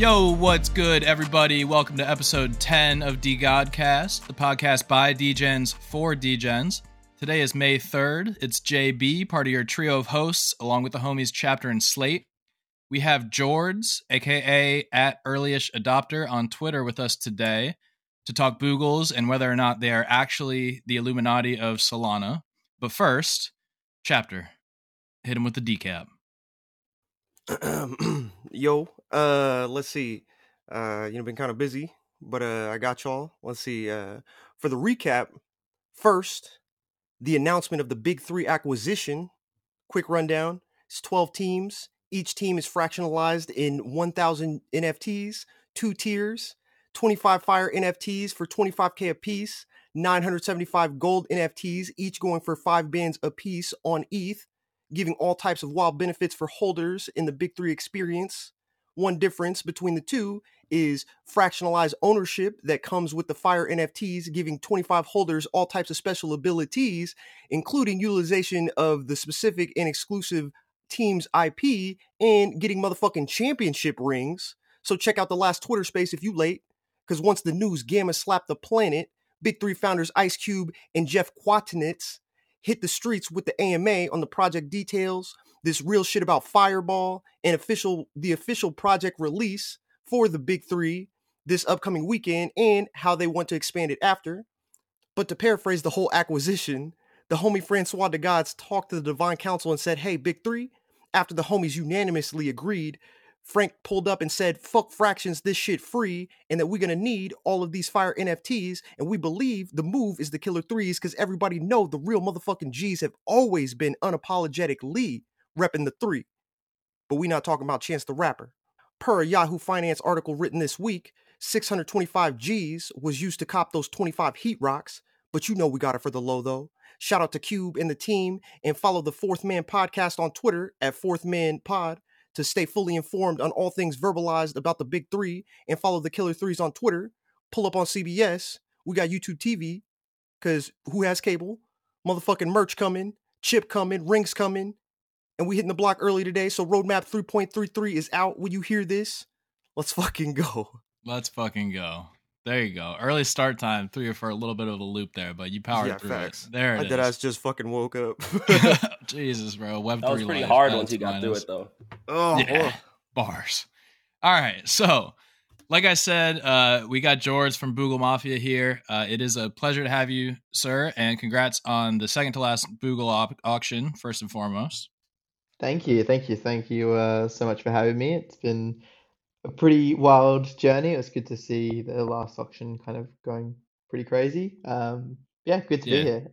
Yo, what's good, everybody? Welcome to episode 10 of DeGodCast, the podcast by DGens for DGens. Today is May 3rd. It's JB, part of your trio of hosts, along with the homies Chapter and Slate. We have Jords, aka at Earlyish Adopter, on Twitter with us today to talk Boogles and whether or not they are actually the Illuminati of Solana. But first, Chapter, hit him with the decap. Yo, uh, let's see. Uh, you know, been kind of busy, but uh, I got y'all. Let's see. Uh, for the recap, first, the announcement of the Big Three acquisition. Quick rundown: it's twelve teams. Each team is fractionalized in one thousand NFTs, two tiers, twenty-five fire NFTs for twenty-five k a piece, nine hundred seventy-five gold NFTs, each going for five bands a piece on ETH giving all types of wild benefits for holders in the Big Three experience. One difference between the two is fractionalized ownership that comes with the Fire NFTs, giving 25 holders all types of special abilities, including utilization of the specific and exclusive team's IP and getting motherfucking championship rings. So check out the last Twitter space if you late, because once the news gamma slapped the planet, Big Three founders Ice Cube and Jeff Kwatinetz hit the streets with the AMA on the project details, this real shit about Fireball, and official the official project release for the Big Three this upcoming weekend, and how they want to expand it after. But to paraphrase the whole acquisition, the homie Francois DeGods talked to the Divine Council and said, "Hey, Big Three, after the homies unanimously agreed, Frank pulled up and said, fuck fractions, this shit free, and that we're gonna need all of these fire NFTs. And we believe the move is the killer threes because everybody know the real motherfucking G's have always been unapologetically repping the three. But we not talking about Chance the Rapper. Per a Yahoo Finance article written this week, 625 G's was used to cop those 25 heat rocks, but you know we got it for the low though. Shout out to Cube and the team, and follow the Fourth Man Podcast on Twitter at Fourth Man Pod to stay fully informed on all things verbalized about the big three and follow the Killer Threes on Twitter. Pull up on CBS. We got YouTube TV because who has cable? Motherfucking merch coming, chip coming, rings coming. And we hitting the block early today. So Roadmap 3.33 is out when you hear this. Let's fucking go. Let's fucking go. There you go. Early start time threw you for a little bit of a loop there, but you powered yeah, through facts. it. There I it dead is. ass just fucking woke up. Jesus, bro. Web That was three pretty life hard at once you got through it, though. oh, Yeah, bars. All right, so like I said, uh, we got Jords from Boogle Mafia here. Uh, it is a pleasure to have you, sir, and congrats on the second to last Boogle au- auction, first and foremost. Thank you, thank you, thank you uh, so much for having me. It's been a pretty wild journey. It was good to see the last auction kind of going pretty crazy. Um, yeah, good to Yeah. be here.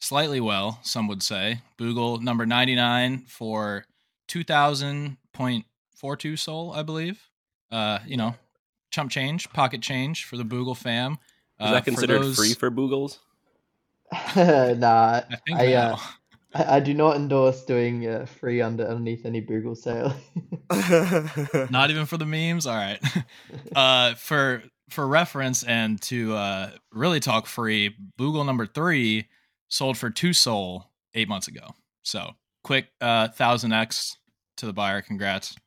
Slightly well, some would say. Boogle number 99 for 2000.42 Sol, I believe. Uh, you know, chump change, pocket change for the Boogle fam. Is Uh, that for considered those- free for Boogles? Nah, I think I, now. uh, I, I do not endorse doing uh, free under underneath any Boogle sale. Not even for the memes. All right. uh, for for reference and to uh, really talk free, Boogle number three sold for two Sol eight months ago. So quick uh, thousand x to the buyer. Congrats.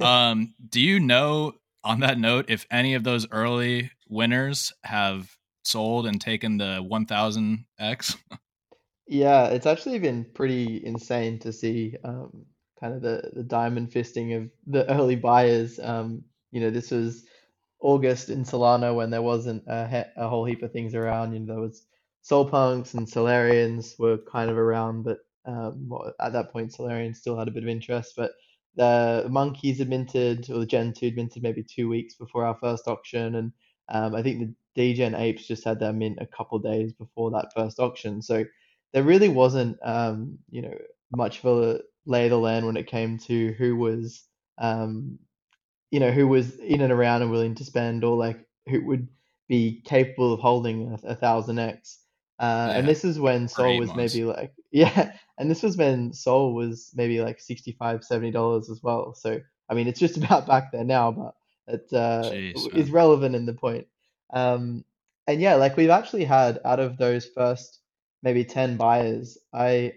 Um, do you know on that note if any of those early winners have sold and taken the one thousand x? Yeah, it's actually been pretty insane to see um, kind of the, the diamond fisting of the early buyers. Um, you know, this was August in Solana when there wasn't a, he a whole heap of things around. You know, there was Sol Punks and Solarians were kind of around, but um, well, at that point, Solarians still had a bit of interest. But the Monkeys had minted, or the Gen 2 had minted maybe two weeks before our first auction. And um, I think the Degen Apes just had their mint a couple days before that first auction. So there really wasn't, um, you know, much of a lay of the land when it came to who was, um, you know, who was in and around and willing to spend, or like who would be capable of holding a, a thousand X. Uh, and this is when Sol was months. maybe like, yeah, and this was when Sol was maybe like 65 dollars as well. So I mean, it's just about back there now, but it uh, Jeez, is relevant in the point. Um, and yeah, like we've actually had out of those first maybe 10 buyers, I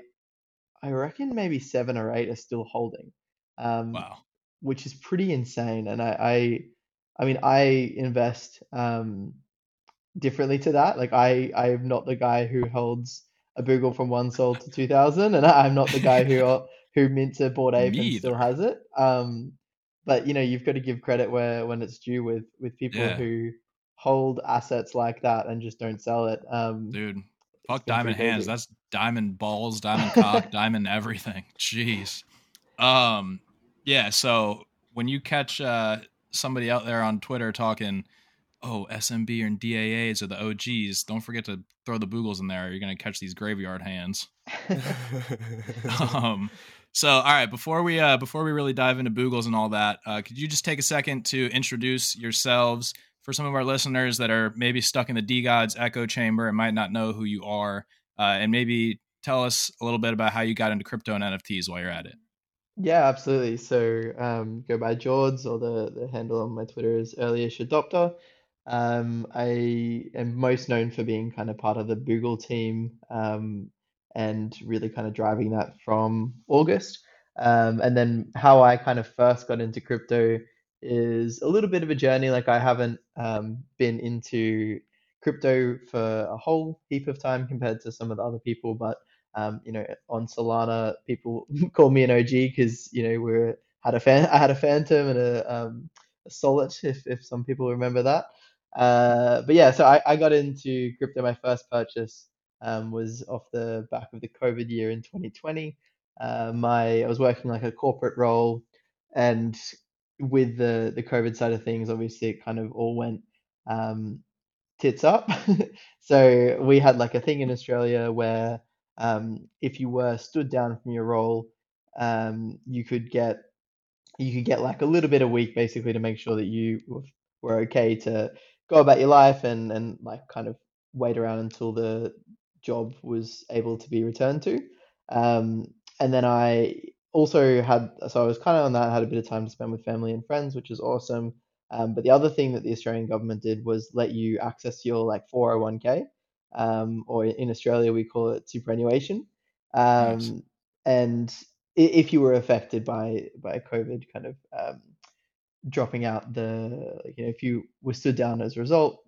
I reckon maybe seven or eight are still holding. Um, Wow. which is pretty insane. And I, I, I mean, I invest um, differently to that. Like I, I am not the guy who holds a Boogle from one sold to two thousand, and I'm not the guy who who mints a Bored Ape and still has it. Um, but you know, you've got to give credit where when it's due with with people Yeah. who hold assets like that and just don't sell it. Um, Dude, fuck diamond hands. crazy. That's diamond balls, diamond cock, diamond everything. Jeez. Um, yeah. So when you catch uh somebody out there on Twitter talking, oh SMB and DAAs are the OGs, don't forget to throw the boogles in there. Or you're gonna catch these graveyard hands. um so all right before we uh before we really dive into boogles and all that uh could you just take a second to introduce yourselves for some of our listeners that are maybe stuck in the DeGods echo chamber and might not know who you are uh and maybe tell us a little bit about how you got into crypto and nfts while you're at it Yeah, absolutely. So um, go by Jords, or the, the handle on my Twitter is earlyish adopter. Um, I am most known for being kind of part of the Boogle team um, and really kind of driving that from August. Um, and then how I kind of first got into crypto is a little bit of a journey. Like I haven't um, been into crypto for a whole heap of time compared to some of the other people, but um, you know, on Solana, people call me an OG because you know we're had a fan, I had a Phantom and a, um, a Sollet, if if some people remember that. Uh, but yeah, so I, I got into crypto. My first purchase um, was off the back of the COVID year in 2020. Uh, my I was working like a corporate role, and with the the COVID side of things, obviously it kind of all went um, tits up. so we had like a thing in Australia where um, if you were stood down from your role, um, you could get you could get like a little bit a week basically to make sure that you were okay to go about your life and and like kind of wait around until the job was able to be returned to. Um, and then I also had so I was kind of on that, had a bit of time to spend with family and friends, which is awesome. Um, but the other thing that the Australian government did was let you access your like 401k, um, or in Australia we call it superannuation. Nice. Um, and if you were affected by by COVID, kind of um, dropping out the, you know, if you were stood down as a result.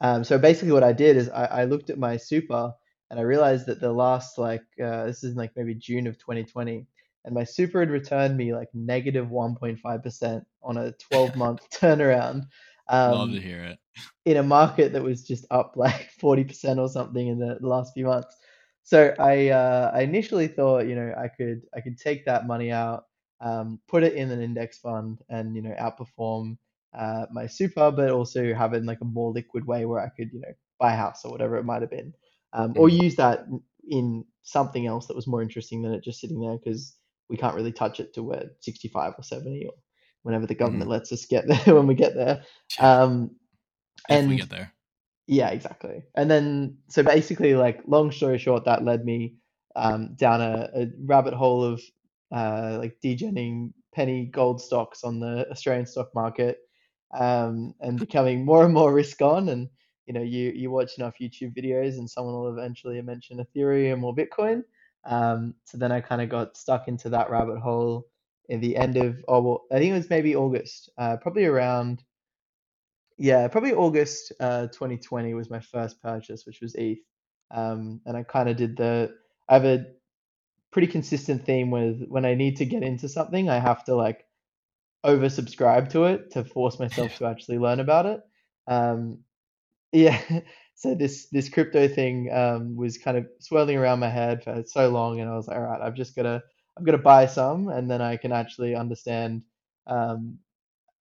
Um, so basically, what I did is I, I looked at my super and I realized that the last like uh, this is like maybe June of 2020, and my super had returned me like negative 1.5% on a 12 month turnaround. love to Um, hear it in a market that was just up like 40% or something in the last few months. So I uh, I initially thought, you know, I could I could take that money out, um, put it in an index fund and, you know, outperform uh, my super, but also have it in like a more liquid way where I could, you know, buy a house or whatever it might have been. Um, or Mhm. use that in something else that was more interesting than it just sitting there because we can't really touch it till we're 65 or 70 or whenever the government lets us get there when we get there. Um, if we get there yeah, exactly. And then, so basically, like, long story short, that led me um, down a, a rabbit hole of uh, like degenning penny gold stocks on the Australian stock market um, and becoming more and more risk on. And you know, you you watch enough YouTube videos, and someone will eventually mention Ethereum or Bitcoin. Um, so then I kind of got stuck into that rabbit hole in the end of, oh, well, I think it was maybe August, uh, probably around yeah, probably August uh, 2020 was my first purchase, which was ETH. Um, and I kind of did the, I have a pretty consistent theme with when I need to get into something, I have to like oversubscribe to it to force myself to actually learn about it. Um, yeah, so this this crypto thing um, was kind of swirling around my head for so long, and I was like, all right, I've just gotta I'm gonna buy some, and then I can actually understand um,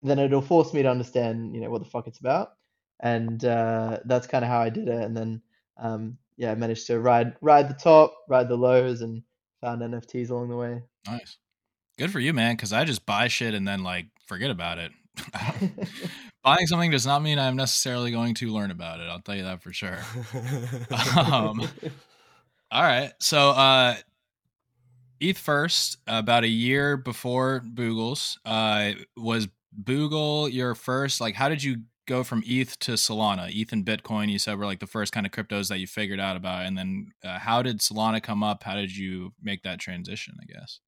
then it'll force me to understand, you know, what the fuck it's about. And uh, that's kind of how I did it. And then, um, yeah, I managed to ride ride the top, ride the lows, and found NFTs along the way. nice good for you man because i just buy shit and then like forget about it buying something does not mean i'm necessarily going to learn about it i'll tell you that for sure um, All right. So uh ETH first, about a year before Boogles. Uh was Boogle your first like how did you go from ETH to Solana? ETH and Bitcoin you said were like the first kind of cryptos that you figured out about and then uh, how did Solana come up? How did you make that transition, I guess?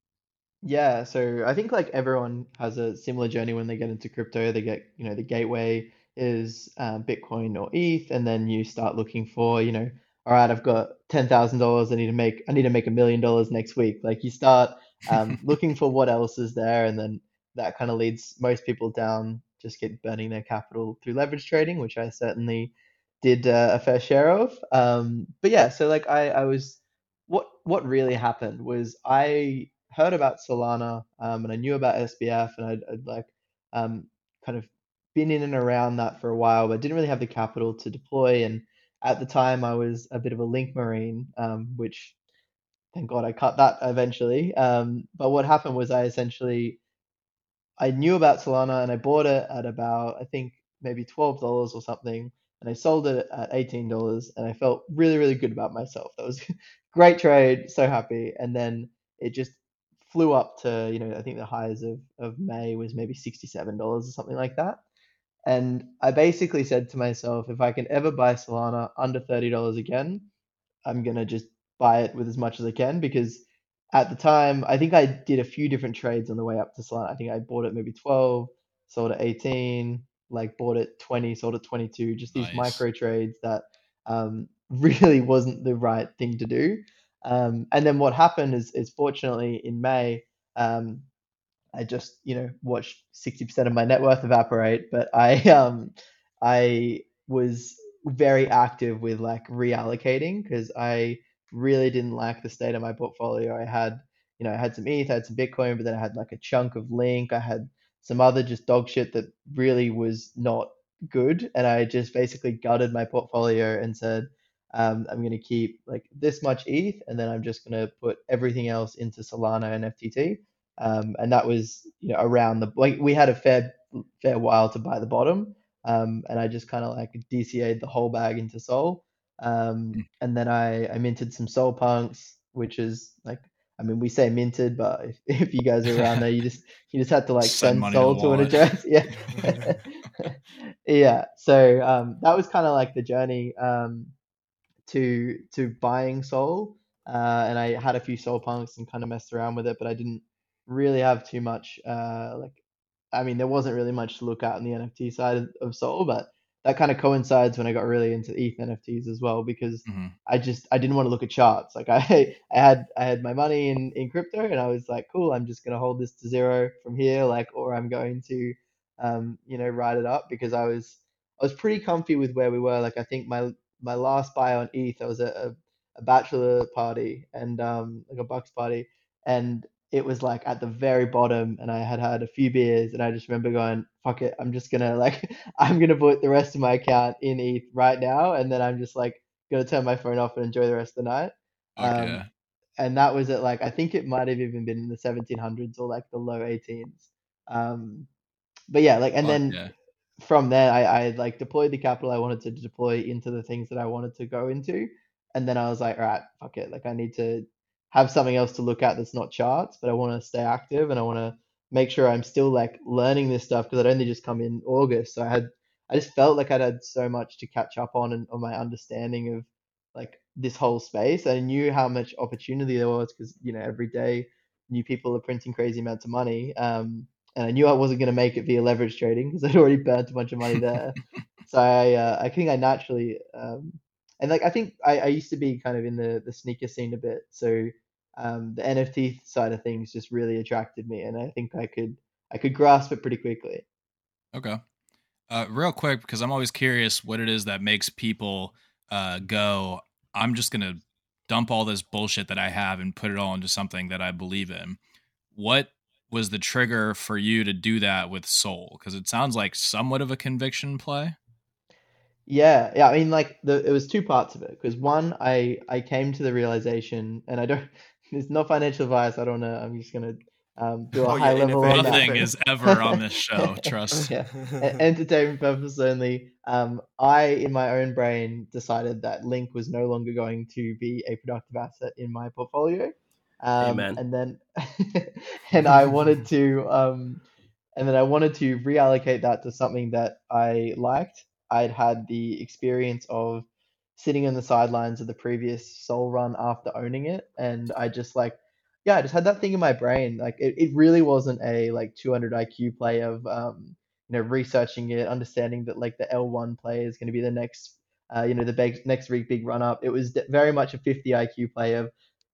Yeah, so I think like everyone has a similar journey when they get into crypto. They get, you know, the gateway is uh, Bitcoin or ETH, and then you start looking for, you know, all right, I've got ten thousand dollars. I need to make I need to make a million dollars next week. Like you start um, looking for what else is there, and then that kind of leads most people down just get burning their capital through leverage trading, which I certainly did uh, a fair share of. Um, but yeah, so like I I was what what really happened was I heard about Solana um, and I knew about SBF and I'd, I'd like um, kind of been in and around that for a while, but didn't really have the capital to deploy. And at the time, I was a bit of a link marine, um, which thank God I cut that eventually. Um, but what happened was I essentially I knew about Solana and I bought it at about I think maybe twelve dollars or something, and I sold it at eighteen dollars, and I felt really really good about myself. That was great trade, so happy. And then it just flew up to you know I think the highs of of May was maybe sixty seven dollars or something like that. And I basically said to myself, if I can ever buy Solana under $30 again, I'm going to just buy it with as much as I can because at the time, I think I did a few different trades on the way up to Solana. I think I bought it maybe 12, sold at 18, like bought it 20, sold at 22, just these nice. micro trades that um, really wasn't the right thing to do. Um, and then what happened is, is fortunately in May, um, I just you know watched 60% of my net worth evaporate, but I um I was very active with like reallocating because I really didn't like the state of my portfolio. I had you know I had some ETH, I had some Bitcoin, but then I had like a chunk of Link. I had some other just dog shit that really was not good, and I just basically gutted my portfolio and said. Um, I'm going to keep like this much ETH, and then I'm just going to put everything else into Solana and FTT um, and that was you know around the like we had a fair fair while to buy the bottom, um, and I just kind of like DCA'd the whole bag into Sol, um, hmm. and then I I minted some Sol punks, which is like I mean we say minted, but if, if you guys are around there, you just you just had to like send, send Sol to, to an address, yeah, yeah. So um, that was kind of like the journey. Um, to to buying Sol, Uh, and I had a few Sol punks and kind of messed around with it, but I didn't really have too much uh, like I mean there wasn't really much to look at on the NFT side of, of Sol, but that kind of coincides when I got really into ETH NFTs as well because mm-hmm. I just I didn't want to look at charts. Like I I had I had my money in in crypto and I was like, cool, I'm just gonna hold this to zero from here, like or I'm going to um you know ride it up because I was I was pretty comfy with where we were. Like I think my my last buy on ETH, I was at a, a bachelor party and um like a bucks party and it was like at the very bottom and I had had a few beers and I just remember going, fuck it, I'm just gonna like I'm gonna put the rest of my account in ETH right now and then I'm just like gonna turn my phone off and enjoy the rest of the night. Oh, um, yeah. And that was at like I think it might have even been in the 1700s or like the low 18s. Um, but yeah, like and oh, then yeah. From there I, I like deployed the capital I wanted to deploy into the things that I wanted to go into, and then I was like, all right, fuck it, like I need to have something else to look at that's not charts, but I want to stay active and I want to make sure I'm still like learning this stuff because I'd only just come in August. So I had, I just felt like I'd had so much to catch up on and on my understanding of like this whole space. I knew how much opportunity there was because, you know, every day new people are printing crazy amounts of money. Um, and I knew I wasn't going to make it via leverage trading because I'd already burnt a bunch of money there. so I, uh, I think I naturally, um, and like I think I, I used to be kind of in the the sneaker scene a bit. So um, the NFT side of things just really attracted me, and I think I could I could grasp it pretty quickly. Okay, uh, real quick because I'm always curious what it is that makes people uh, go. I'm just gonna dump all this bullshit that I have and put it all into something that I believe in. What was the trigger for you to do that with Sol? Because it sounds like somewhat of a conviction play. Yeah, yeah. I mean, like the it was two parts of it. Because one, I I came to the realization, and I don't it's no financial advice. I don't know. I'm just gonna um, do a oh, high yeah, level. Nothing is ever on this show. Trust. yeah, entertainment purpose only. Um, I, in my own brain, decided that Link was no longer going to be a productive asset in my portfolio. Um, Amen. And then, and I wanted to, um, and then I wanted to reallocate that to something that I liked. I'd had the experience of sitting on the sidelines of the previous Sol run after owning it, and I just like yeah, I just had that thing in my brain. Like it, it really wasn't a like 200 IQ play of um, you know researching it, understanding that like the L1 play is going to be the next uh, you know the big, next big big run up. It was very much a 50 IQ play of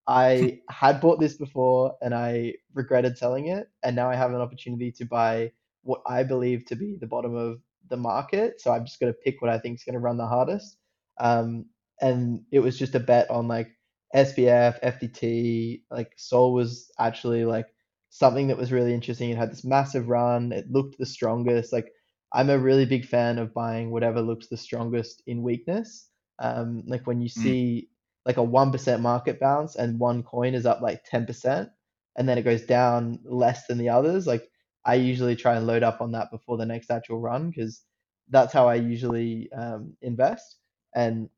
I had bought this before and I regretted selling it, and now I have an opportunity to buy what I believe to be the bottom of the market. So I'm just going to pick what I think is going to run the hardest. Um, and it was just a bet on like SBF, FTT, like Sol was actually like something that was really interesting. It had this massive run. It looked the strongest. Like I'm a really big fan of buying whatever looks the strongest in weakness. Um, like when you Mm. see like a one percent market bounce and one coin is up like ten percent, and then it goes down less than the others. Like I usually try and load up on that before the next actual run because that's how I usually um, invest. And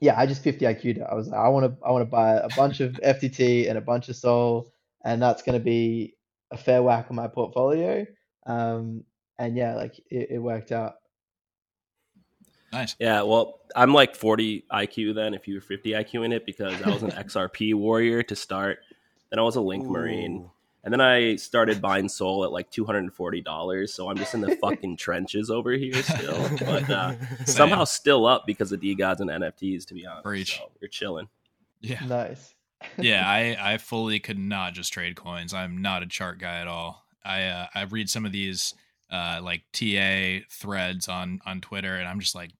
yeah, I just 50 IQ'd it. I was like, I want to I want to buy a bunch of FTT and a bunch of Sol, and that's going to be a fair whack on my portfolio. Um, and yeah, like it, it worked out. Nice. Yeah, well, I'm like 40 IQ then if you were 50 IQ in it because I was an XRP warrior to start. Then I was a Link Marine. And then I started buying Sol at like $240. So I'm just in the fucking trenches over here still. But uh, somehow still up because of DeGods and NFTs, to be honest. Preach. So we're chilling. Yeah. Nice. yeah, I I fully could not just trade coins. I'm not a chart guy at all. I uh, I read some of these uh like TA threads on on Twitter and I'm just like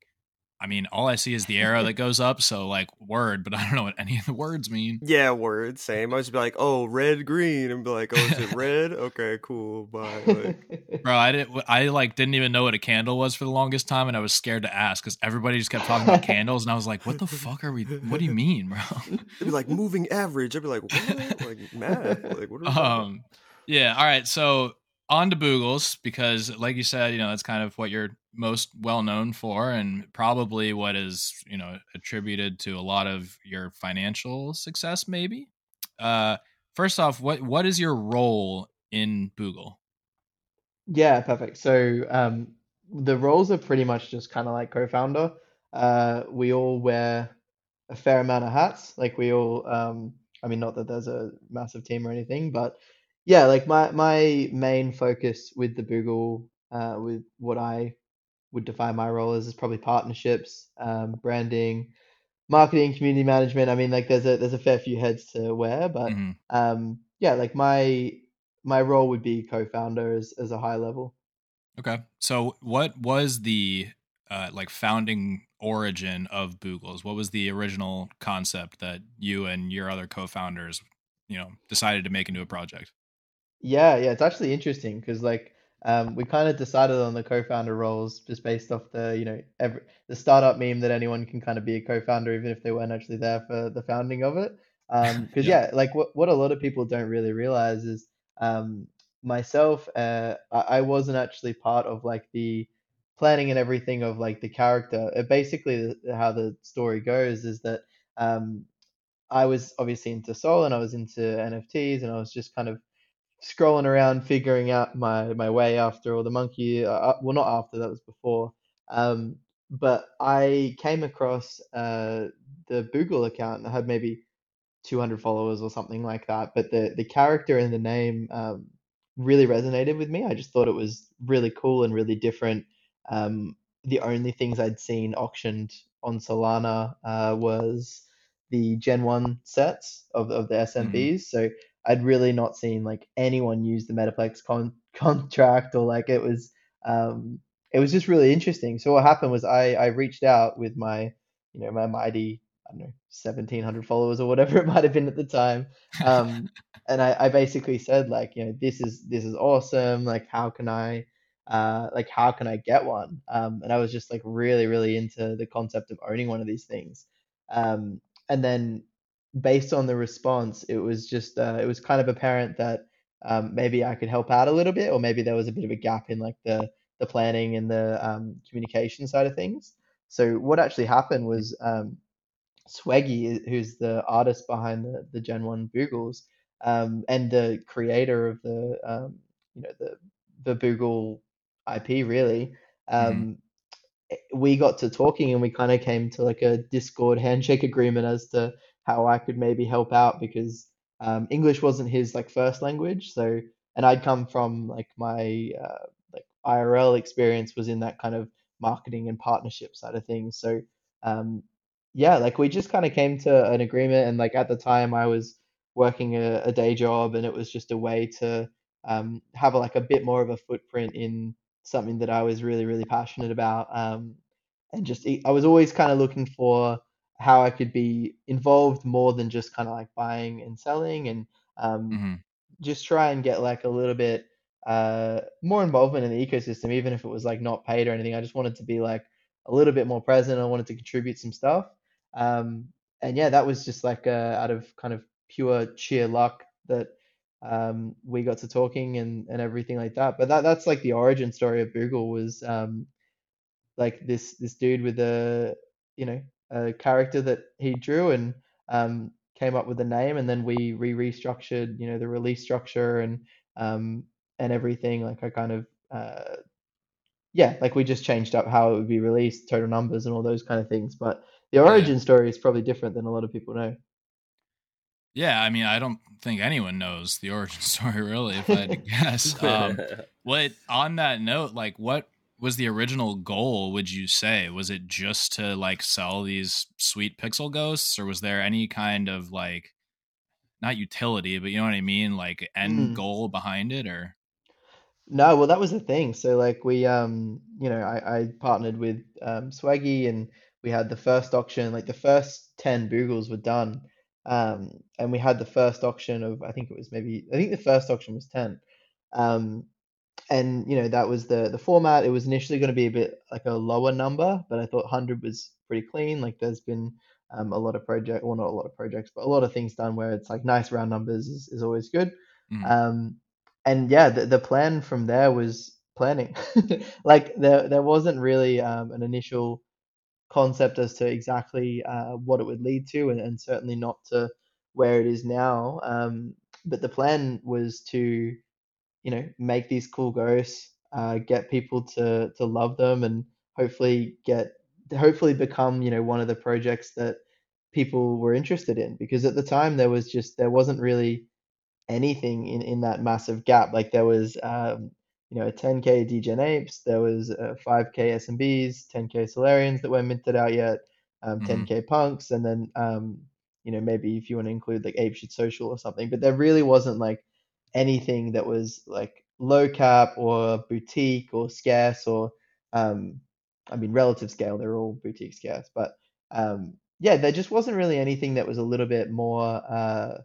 I mean, all I see is the arrow that goes up, so like word, but I don't know what any of the words mean. Yeah, word, same. I was be like, oh, red, green, and be like, oh, is it red? Okay, cool, bye. Like, Bro, I didn't I like didn't even know what a candle was for the longest time and I was scared to ask cuz everybody just kept talking about candles and I was like, "What the fuck are we what do you mean, bro?" It'd be like moving average. I'd be like, what? Like math? Like what? Are we talking about? um yeah all right so on to boogles because like you said you know that's kind of what you're most well known for and probably what is you know attributed to a lot of your financial success maybe uh first off what what is your role in boogle Yeah, perfect. So um, the roles are pretty much just kind of like co-founder. Uh, we all wear a fair amount of hats. Like we all, um, I mean, not that there's a massive team or anything, but yeah, like my my main focus with the Boogle, uh, with what I would define my role as is probably partnerships, um, branding, marketing, community management. I mean, like there's a there's a fair few heads to wear, but Mhm. um, yeah, like my my role would be co-founder as as a high level. okay so what was the uh like founding origin of boogles what was the original concept that you and your other co-founders you know decided to make into a project Yeah, yeah, it's actually interesting because like um, we kind of decided on the co-founder roles just based off the you know every the startup meme that anyone can kind of be a co-founder even if they weren't actually there for the founding of it. Um, because Yeah. yeah, like what what a lot of people don't really realize is um, myself, uh, I, I wasn't actually part of like the planning and everything of like the character. Uh, basically, the, how the story goes is that um, I was obviously into Sol and I was into NFTs and I was just kind of scrolling around figuring out my my way after all the monkey uh, uh, well not after that was before. Um but I came across uh the Boogle account that had maybe 200 followers or something like that but the the character and the name um really resonated with me. I just thought it was really cool and really different. Um the only things I'd seen auctioned on Solana uh was the Gen 1 sets of, of the SMBs so I'd really not seen like anyone use the Metaplex con- contract or like it was um it was just really interesting. So what happened was I I reached out with my you know my mighty I don't know 1700 followers or whatever it might have been at the time. Um and I, I basically said like you know this is this is awesome. Like how can I uh like how can I get one? Um and I was just like really really into the concept of owning one of these things. Um and then based on the response, it was just uh, it was kind of apparent that um, maybe I could help out a little bit, or maybe there was a bit of a gap in like the the planning and the um, communication side of things. So what actually happened was um, Swaggy, who's the artist behind the the Gen One Boogles, um, and the creator of the um, you know the the Boogle IP, really. Um, we got to talking and we kind of came to like a Discord handshake agreement as to how I could maybe help out because um, English wasn't his like first language. So, and I'd come from like my uh, like IRL experience was in that kind of marketing and partnership side of things. So, um, yeah, like we just kind of came to an agreement, and like at the time I was working a, a day job, and it was just a way to um, have a, like a bit more of a footprint in something that I was really really passionate about. Um, and just I was always kind of looking for how I could be involved more than just kind of like buying and selling and um, hmm just try and get like a little bit uh, more involvement in the ecosystem, even if it was like not paid or anything. I just wanted to be like a little bit more present. I wanted to contribute some stuff. Um, and yeah, that was just like uh, out of kind of pure sheer luck that um, we got to talking and, and everything like that. But that that's like the origin story of Boogle was um, like this this dude with a you know a character that he drew and um, came up with a name, and then we re restructured you know the release structure and um, and everything. Like I kind of uh, yeah, like we just changed up how it would be released, total numbers, and all those kind of things. But the Yeah. origin story is probably different than a lot of people know. Yeah, I mean, I don't think anyone knows the origin story really. If I had to guess, um, what on that note, like, what was the original goal? Would you say was it just to like sell these sweet pixel ghosts, or was there any kind of like not utility, but you know what I mean, like end Mm. goal behind it, or No, well, that was the thing. So like we um you know I, I partnered with um Swaggy and we had the first auction like the first 10 Boogles were done um and we had the first auction of I think it was maybe I think the first auction was 10 um and you know that was the the format it was initially going to be a bit like a lower number but I thought 100 was pretty clean like there's been um, a lot of project well not a lot of projects but a lot of things done where it's like nice round numbers is, is always good Mhm. um, and yeah, the, the plan from there was planning. Like there there wasn't really um, an initial concept as to exactly uh, what it would lead to, and, and certainly not to where it is now. Um, but the plan was to, you know, make these cool ghosts, uh, get people to to love them, and hopefully get hopefully become, you know, one of the projects that people were interested in. Because at the time there was just there wasn't really anything in, in that massive gap. Like there was, um, you know, a 10k Degen Apes, there was uh, 5k SMBs, 10k Solarians that weren't minted out yet, um, Mhm. 10k Punks, and then, um, you know, maybe if you want to include like Apeshit Social or something. But there really wasn't like anything that was like low cap or boutique or scarce or, um, I mean, relative scale, they're all boutique scarce, but um, yeah, there just wasn't really anything that was a little bit more. Uh,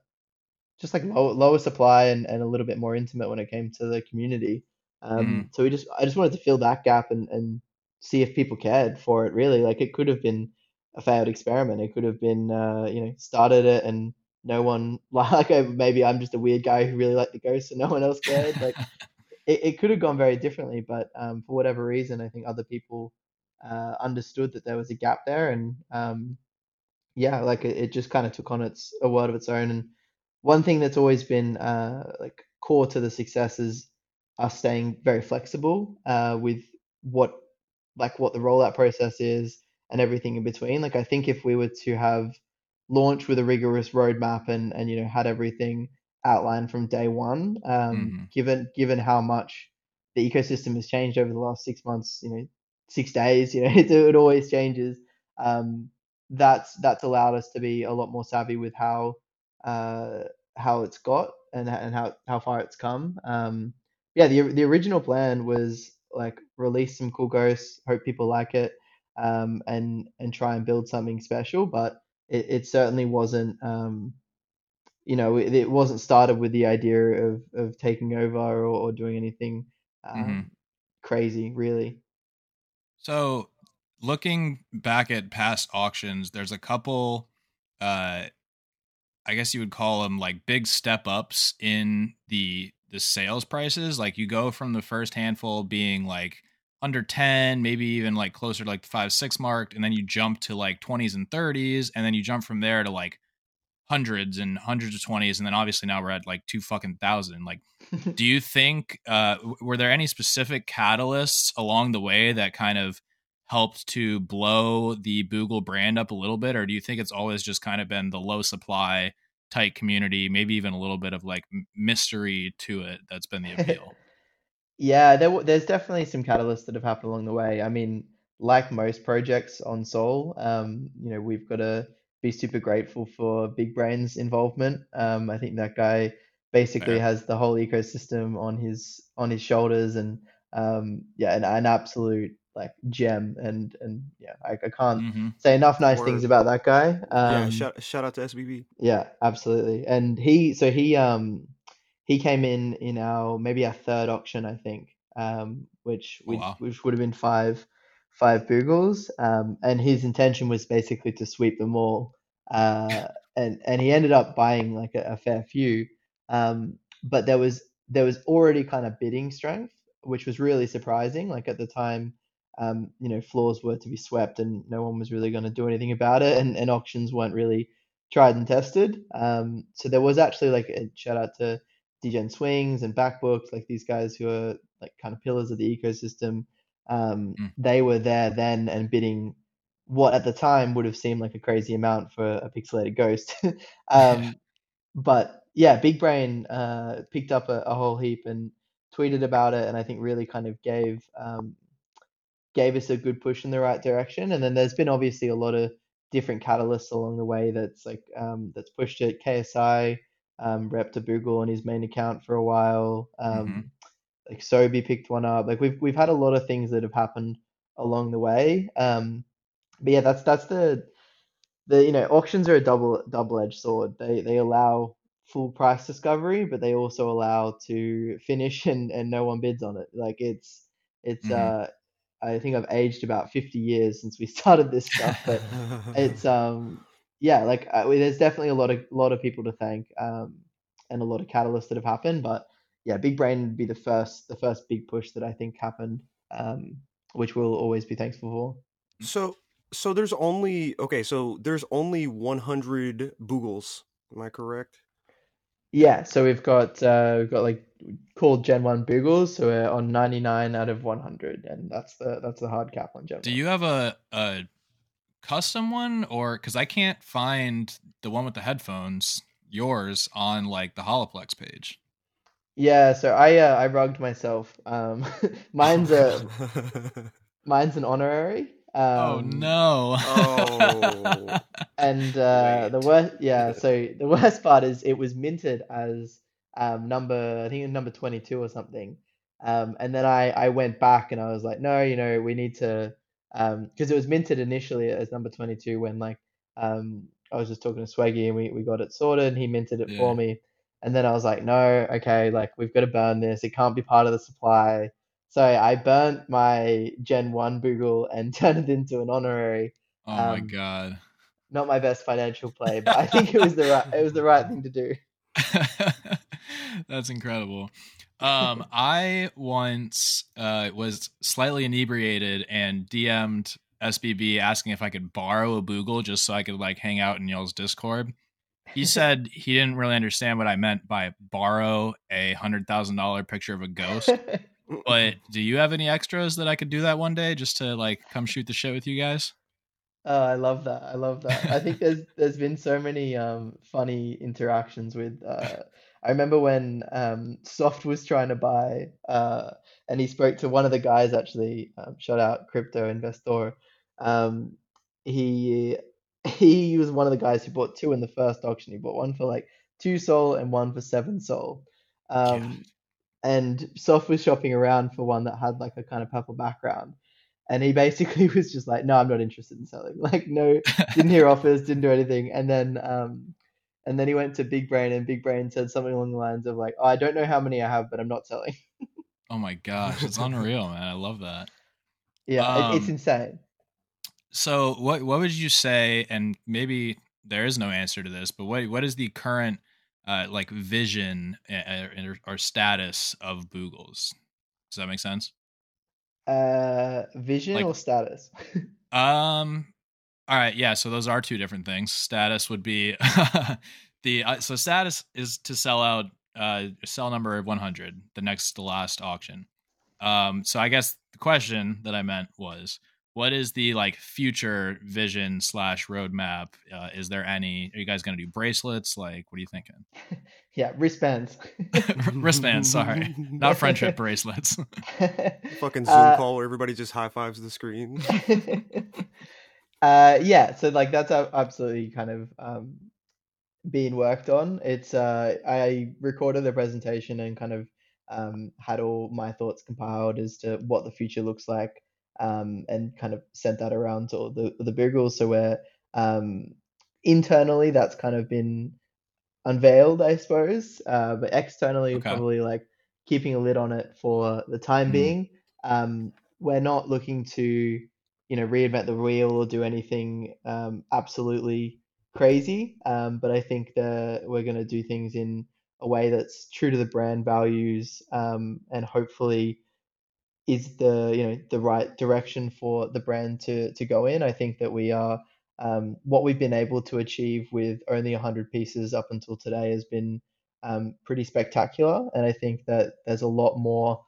just like low, lower supply and, and a little bit more intimate when it came to the community. Um, so we just I just wanted to fill that gap and, and see if people cared for it really. Like it could have been a failed experiment. It could have been uh, you know, started it and no one like uh, maybe I'm just a weird guy who really liked the ghost and no one else cared. Like it, it could have gone very differently, but um, for whatever reason, I think other people uh, understood that there was a gap there and um, yeah, like it, it just kind of took on its a world of its own. And one thing that's always been uh, like core to the success is us staying very flexible uh, with what like what the rollout process is and everything in between. Like I think if we were to have launched with a rigorous roadmap and and you know had everything outlined from day one, um, Mhm. given given how much the ecosystem has changed over the last six months, you know, six days, you know, it, it always changes. Um, that's that's allowed us to be a lot more savvy with how uh, how it's got and and how how far it's come. Um, yeah, the the original plan was like release some cool ghosts, hope people like it, um, and and try and build something special. But it, it certainly wasn't. Um, you know, it, it wasn't started with the idea of of taking over or, or doing anything um, crazy, really. So, looking back at past auctions, there's a couple, uh, I guess you would call them like big step ups in the the sales prices. Like you go from the first handful being like under 10, maybe even like closer to like five, six mark, and then you jump to like 20s and 30s, and then you jump from there to like hundreds and hundreds of 20s, and then obviously now we're at like two fucking thousand. Like do you think uh were there any specific catalysts along the way that kind of helped to blow the Boogle brand up a little bit or do you think it's always just kind of been the low supply tight community, maybe even a little bit of like mystery to it. That's been the appeal. yeah, there, there's definitely some catalysts that have happened along the way. I mean, like most projects on Sol, um, you know, we've got to be super grateful for Big Brain's involvement. Um, I think that guy basically Fair. has the whole ecosystem on his on his shoulders, and um, yeah, an, an absolute like gem. And and yeah, I, I can't mm-hmm. say enough nice Word. things about that guy. Um, yeah, shout shout out to SBB. Yeah, absolutely. And he so he um he came in in our maybe our third auction, I think, um, which oh, which, wow. which would have been five five Boogles, um, and his intention was basically to sweep them all. Uh, and and he ended up buying like a, a fair few, um, but there was there was already kind of bidding strength, which was really surprising. Like at the time, um, you know, floors were to be swept, and no one was really going to do anything about it, and, and auctions weren't really tried and tested. Um, so there was actually like a shout out to DGen Swings and Backbooks, like these guys who are like kind of pillars of the ecosystem um, mm. they were there then and bidding what at the time would have seemed like a crazy amount for a pixelated ghost. um, but yeah, Big Brain uh, picked up a, a, whole heap and tweeted about it, and I think really kind of gave um, gave us a good push in the right direction. And then there's been obviously a lot of different catalysts along the way that's like um, that's pushed it. KSI um, rep to Boogle on his main account for a while. Um, mm-hmm like Sobi picked one up. Like we've we've had a lot of things that have happened along the way. Um, but yeah, that's that's the the you know auctions are a double double edged sword. They they allow full price discovery, but they also allow to finish and and no one bids on it. Like it's it's mm-hmm. uh I think I've aged about 50 years since we started this stuff, but it's um yeah, like uh, there's definitely a lot of lot of people to thank um and a lot of catalysts that have happened, but yeah, Big Brain would be the first the first big push that I think happened, um, which we'll always be thankful for. So so there's only okay, so there's only 100 Boogles. Am I correct? Yeah, so we've got uh, we've got like called Gen One Boogles, so we're on 99 out of 100, and that's the that's the hard cap on Gen. Do you have a a custom one, or because I can't find the one with the headphones, yours on like the Holaplex page? Yeah, so I uh, I rugged myself. Um, mine's a mine's an honorary. Oh, um, oh no! oh. And uh, the worst, yeah. So the worst part is it was minted as um, number, I think number twenty two or something. Um, and then I I went back and I was like, no, you know, we need to, um, because it was minted initially as number twenty two when like um I was just talking to Swaggy and we we got it sorted. and He minted it yeah. for me. And then I was like, no, okay, like we've got to burn this. It can't be part of the supply. So I burnt my Gen 1 Boogle and turned it into an honorary. Oh um, my god. Not my best financial play, but I think it was the right it was the right thing to do. That's incredible. Um, I once uh, was slightly inebriated and DM'd SBB asking if I could borrow a Boogle just so I could like hang out in y'all's Discord he said he didn't really understand what I meant by borrow a hundred thousand dollar picture of a ghost. but do you have any extras that I could do that one day just to like come shoot the shit with you guys? Oh, I love that. I love that. I think there's there's been so many um funny interactions with uh I remember when um Soft was trying to buy uh and he spoke to one of the guys actually, um, shout out crypto investor. Um he he was one of the guys who bought two in the first auction. He bought one for like two sol and one for seven sol. Um, yeah. And Soft was shopping around for one that had like a kind of purple background. And he basically was just like, no, I'm not interested in selling. Like, no, didn't hear offers, didn't do anything. And then, um, and then he went to Big Brain, and Big Brain said something along the lines of like, oh, I don't know how many I have, but I'm not selling. oh my gosh, it's unreal, man! I love that. Yeah, um, it, it's insane. So what what would you say? And maybe there is no answer to this, but what what is the current uh, like vision or, or status of Boogles? Does that make sense? Uh, vision like, or status? um. All right. Yeah. So those are two different things. Status would be the uh, so status is to sell out uh cell number 100 the next to last auction um so i guess the question that i meant was what is the like future vision slash roadmap? Uh, is there any? Are you guys going to do bracelets? Like, what are you thinking? yeah, wristbands. wristbands. Sorry, not friendship bracelets. Fucking Zoom Uh, call where everybody just high fives the screen. Uh, yeah, so like that's absolutely kind of um, being worked on. It's uh, I recorded the presentation and kind of um, had all my thoughts compiled as to what the future looks like, um, and kind of sent that around to all the the Boogles. So where um, internally that's kind of been unveiled, I suppose, uh, but externally Okay. probably like keeping a lid on it for the time Mhm. being. Um, we're not looking to you know reinvent the wheel or do anything um, absolutely crazy. Um, but i think that we're going to do things in a way that's true to the brand values um, and hopefully is the you know the right direction for the brand to to go in. I think that we are um, what we've been able to achieve with only 100 pieces up until today has been um, pretty spectacular. And i think that there's a lot more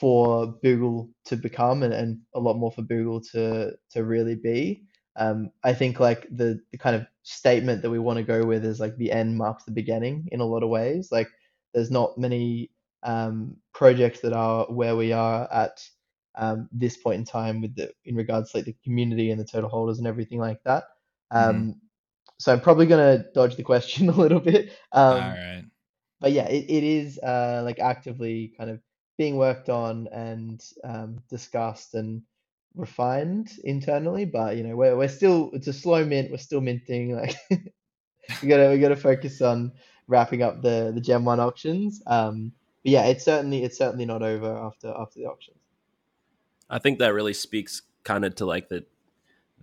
for Boogle to become and, and a lot more for Boogle to to really be. Um, I think like the, the kind of statement that we want to go with is like the end marks the beginning in a lot of ways. Like there's not many um, projects that are where we are at um, this point in time with the in regards to like the community and the total holders and everything like that. Um, So I'm probably gonna dodge the question a little bit. Um, All right. but yeah, it, it is uh, like actively kind of being worked on and um, discussed and refined internally. But you know, we're we're still it's a slow mint. We're still minting. Like we gotta we gotta focus on wrapping up the the Gen One auctions. Um, but yeah, it's certainly it's certainly not over after after the auctions. I think that really speaks kind of to like the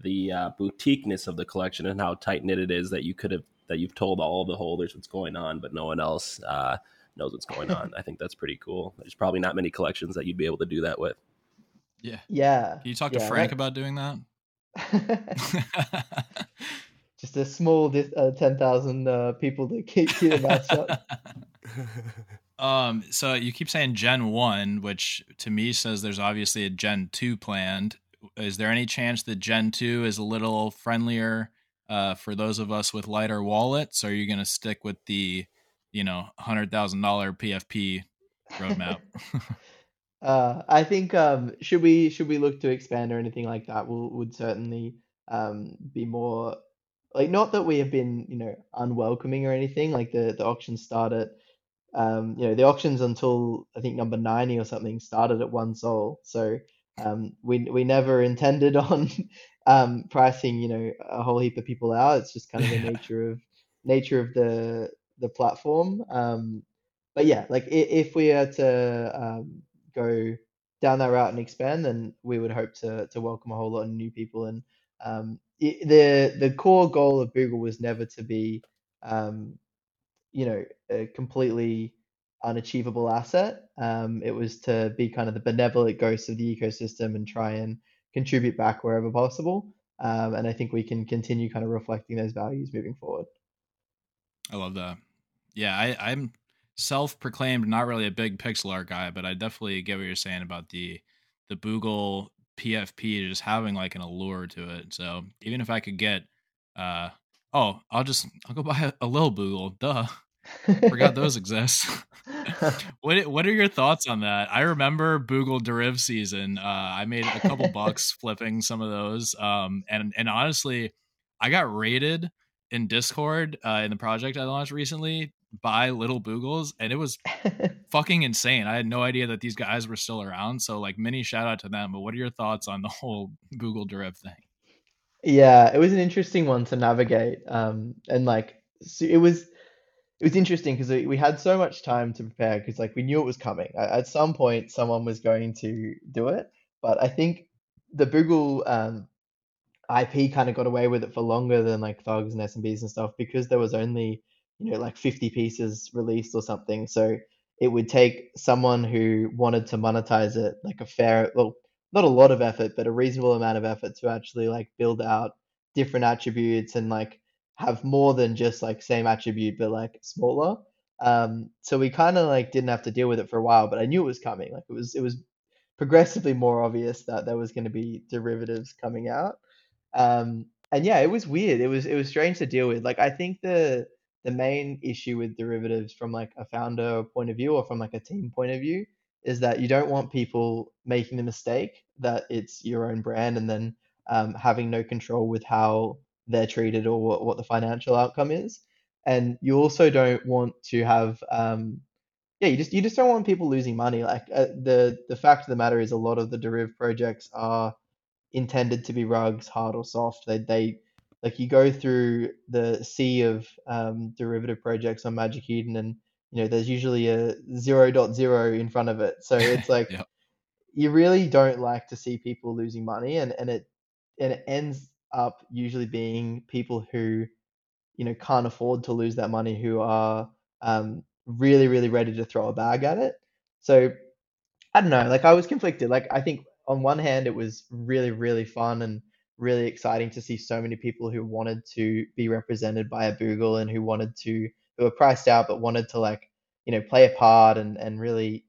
the uh, boutiqueness of the collection and how tight knit it is that you could have that you've told all the holders what's going on, but no one else uh, knows what's going on. I think that's pretty cool. There's probably not many collections that you'd be able to do that with. Yeah. Yeah. Can you talk to Frank that- about doing that? Just a small dis- uh, ten thousand uh, people to keep keep the mouth shut. um, so you keep saying Gen One, which to me says there's obviously a Gen Two planned. Is there any chance that Gen Two is a little friendlier uh, for those of us with lighter wallets? Or are you going to stick with the, you know, hundred thousand dollar PFP roadmap? Uh, I think um, should we should we look to expand or anything like that? Will would certainly um, be more like not that we have been you know unwelcoming or anything. Like the the auctions started, um, you know, the auctions until I think number ninety or something started at one sol. So um, we we never intended on um, pricing you know a whole heap of people out. It's just kind of the nature of nature of the the platform. Um, but yeah, like i- if we are to um, go down that route and expand, then we would hope to to welcome a whole lot of new people. And um, i the the core goal of Boogle was never to be, um, you know, a completely unachievable asset. Um, it was to be kind of the benevolent ghost of the ecosystem and try and contribute back wherever possible. Um, and I think we can continue kind of reflecting those values moving forward. I love that. Yeah, I, I'm self-proclaimed not really a big pixel art guy, but I definitely get what you're saying about the the Boogle PFP just having like an allure to it. So even if I could get, uh, oh, I'll just I'll go buy a, a little Boogle. Duh, forgot those exist. what What are your thoughts on that? I remember Boogle Deriv season. Uh, I made a couple bucks flipping some of those. Um, and and honestly, I got rated in Discord uh, in the project I launched recently by Little Boogles, and it was fucking insane. I had no idea that these guys were still around. So like, mini shout out to them. But what are your thoughts on the whole Boogle Deriv thing? Yeah, it was an interesting one to navigate. Um, and like so it was it was interesting because we, we had so much time to prepare because like we knew it was coming. At, at some point, someone was going to do it, but I think the Boogle um, IP kind of got away with it for longer than like Thugs and SMBs and stuff because there was only you know like 50 pieces released or something. So it would take someone who wanted to monetize it like a fair well not a lot of effort, but a reasonable amount of effort to actually like build out different attributes and like have more than just like same attribute but like smaller. Um, so we kind of like didn't have to deal with it for a while, but I knew it was coming. Like it was it was progressively more obvious that there was going to be derivatives coming out. Um, and yeah, it was weird. It was it was strange to deal with. Like I think the the main issue with derivatives from like a founder point of view or from like a team point of view is that you don't want people making the mistake that it's your own brand and then um, having no control with how they're treated or what, what the financial outcome is. And you also don't want to have um, yeah, you just you just don't want people losing money. Like uh, the the fact of the matter is, a lot of the deriv projects are intended to be rugs, hard or soft. They they like you go through the sea of um, derivative projects on Magic Eden, and you know there's usually a 0.0 in front of it. So it's like Yep. you really don't like to see people losing money, and and it and it ends up usually being people who you know can't afford to lose that money who are um, really really ready to throw a bag at it. So I don't know. Like I was conflicted. Like I think on one hand it was really really fun and really exciting to see so many people who wanted to be represented by a Boogle and who wanted to who were priced out but wanted to like you know play a part and and really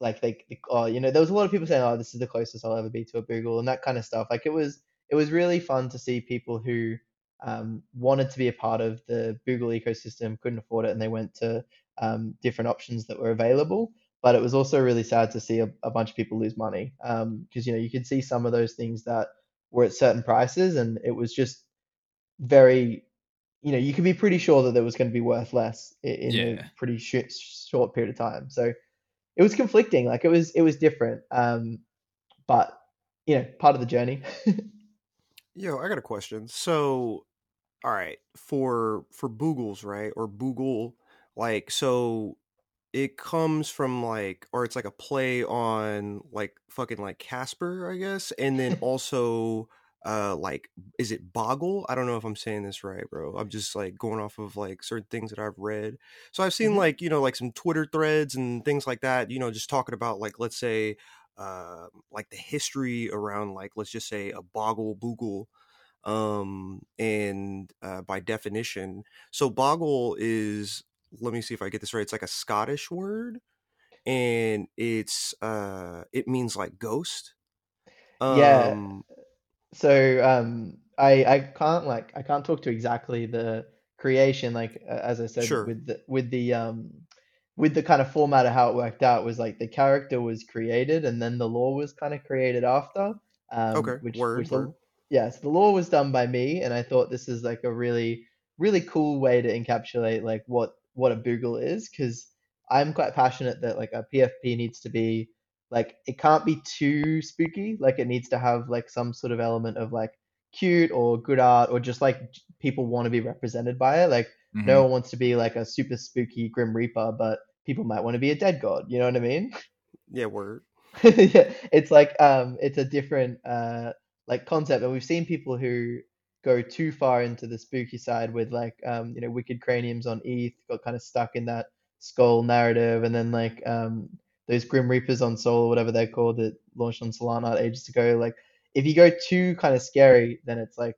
like they, oh you know there was a lot of people saying oh this is the closest I'll ever be to a Boogle and that kind of stuff. Like it was it was really fun to see people who um, wanted to be a part of the Boogle ecosystem, couldn't afford it, and they went to um, different options that were available but it was also really sad to see a, a bunch of people lose money because um, you know you could see some of those things that were at certain prices and it was just very you know you could be pretty sure that it was going to be worth less in, in Yeah. a pretty sh- short period of time so it was conflicting like it was it was different um but you know part of the journey Yo, I got a question. So, all right, for for Boogles, right, or Boogle, like, so it comes from like, or it's like a play on like fucking like Casper, I guess, and then also, uh, like, is it Boggle? I don't know if I'm saying this right, bro. I'm just like going off of like certain things that I've read. So I've seen Mhm. like you know like some Twitter threads and things like that. You know, just talking about like let's say, uh, like the history around like let's just say a Boggle Boogle um and uh by definition so boggle is let me see if i get this right it's like a scottish word and it's uh it means like ghost Um, Yeah. so um i i can't like i can't talk to exactly the creation like uh, as i said Sure. with the with the um with the kind of format of how it worked out was like the character was created and then the lore was kind of created after um Okay, which word, which word. the yeah so the lore was done by me and i thought this is like a really really cool way to encapsulate like what what a boogle is because i'm quite passionate that like a pfp needs to be like it can't be too spooky like it needs to have like some sort of element of like cute or good art or just like people want to be represented by it like Mhm. no one wants to be like a super spooky grim reaper but people might want to be a DeGod you know what i mean yeah word yeah, it's like um it's a different uh like concept and we've seen people who go too far into the spooky side with like um you know wicked craniums on eth got kind of stuck in that skull narrative and then like um those grim reapers on Sol or whatever they're called that launched on solana ages ago like if you go too kind of scary then it's like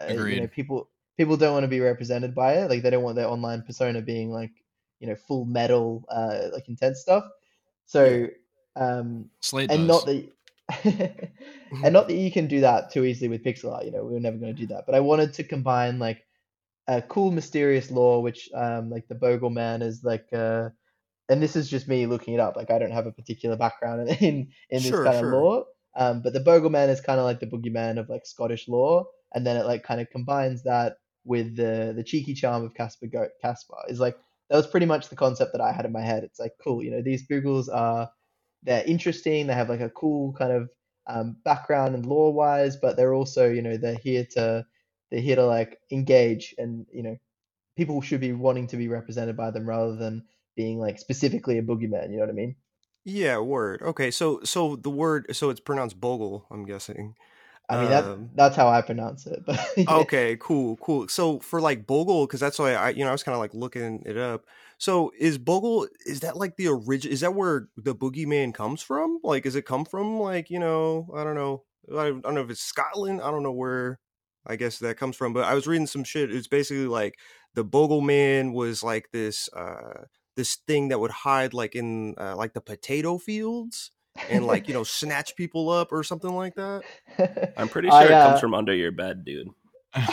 uh, you know people people don't want to be represented by it like they don't want their online persona being like you know full metal uh like intense stuff. So um Slate and does. not that and not that you can do that too easily with pixel art you know we were never going to do that but i wanted to combine like a cool mysterious lore which um like the bogle man is like uh and this is just me looking it up like i don't have a particular background in in, in this Sure, kind sure. of lore um but the bogle man is kind of like the boogeyman of like scottish lore and then it like kind of combines that with the the cheeky charm of casper goat caspar. Is like that was pretty much the concept that i had in my head. It's like cool you know these boogles are they're interesting. They have like a cool kind of um, background and lore wise, but they're also you know they're here to they're here to like engage and you know people should be wanting to be represented by them rather than being like specifically a boogeyman. You know what I mean? yeah word okay so so the word so it's pronounced bogle i'm guessing I mean that Um, that's how I pronounce it. But yeah. okay cool cool so for like bogle because that's why i you know i was kind of like looking it up so is bogle is that like the origin is that where the boogeyman comes from like is it come from like you know i don't know i don't know if it's scotland i don't know where i guess that comes from but i was reading some shit it's basically like the bogle man was like this uh this thing that would hide like in uh, like the potato fields and like you know snatch people up or something like that. I'm pretty sure I, it uh, comes from under your bed, dude.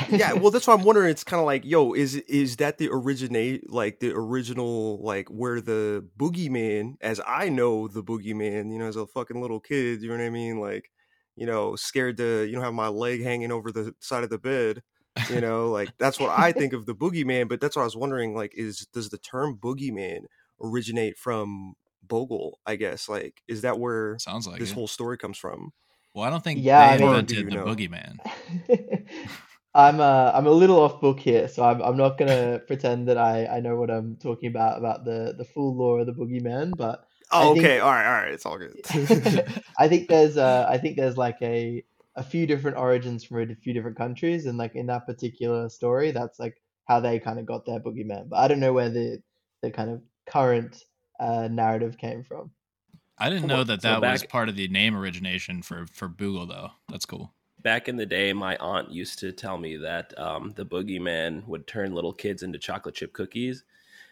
Yeah, well, that's why I'm wondering. It's kind of like, yo, is is that the originate, like the original, like where the boogeyman, as I know the boogeyman, you know, as a fucking little kid, you know what I mean, like, you know, scared to, you know, have my leg hanging over the side of the bed, you know, like that's what I think of the boogeyman. But that's what I was wondering, like, is does the term boogeyman originate from Bogle? I guess, like, is that where Sounds like this it. whole story comes from? well, I don't think Yeah, I they mean- invented do the you know? boogeyman. I'm uh, I'm a little off book here, so I'm I'm not gonna pretend that I, I know what I'm talking about about the, the full lore of the boogeyman, but Oh, I think- okay, all right, all right, it's all good. I think there's uh I think there's like a a few different origins from a few different countries, and like in that particular story, that's like how they kind of got their boogeyman. But I don't know where the the kind of current uh, narrative came from. I didn't know on, that so that was back- part of the name origination for for Boogle though. That's cool. Back in the day, my aunt used to tell me that um, the boogeyman would turn little kids into chocolate chip cookies,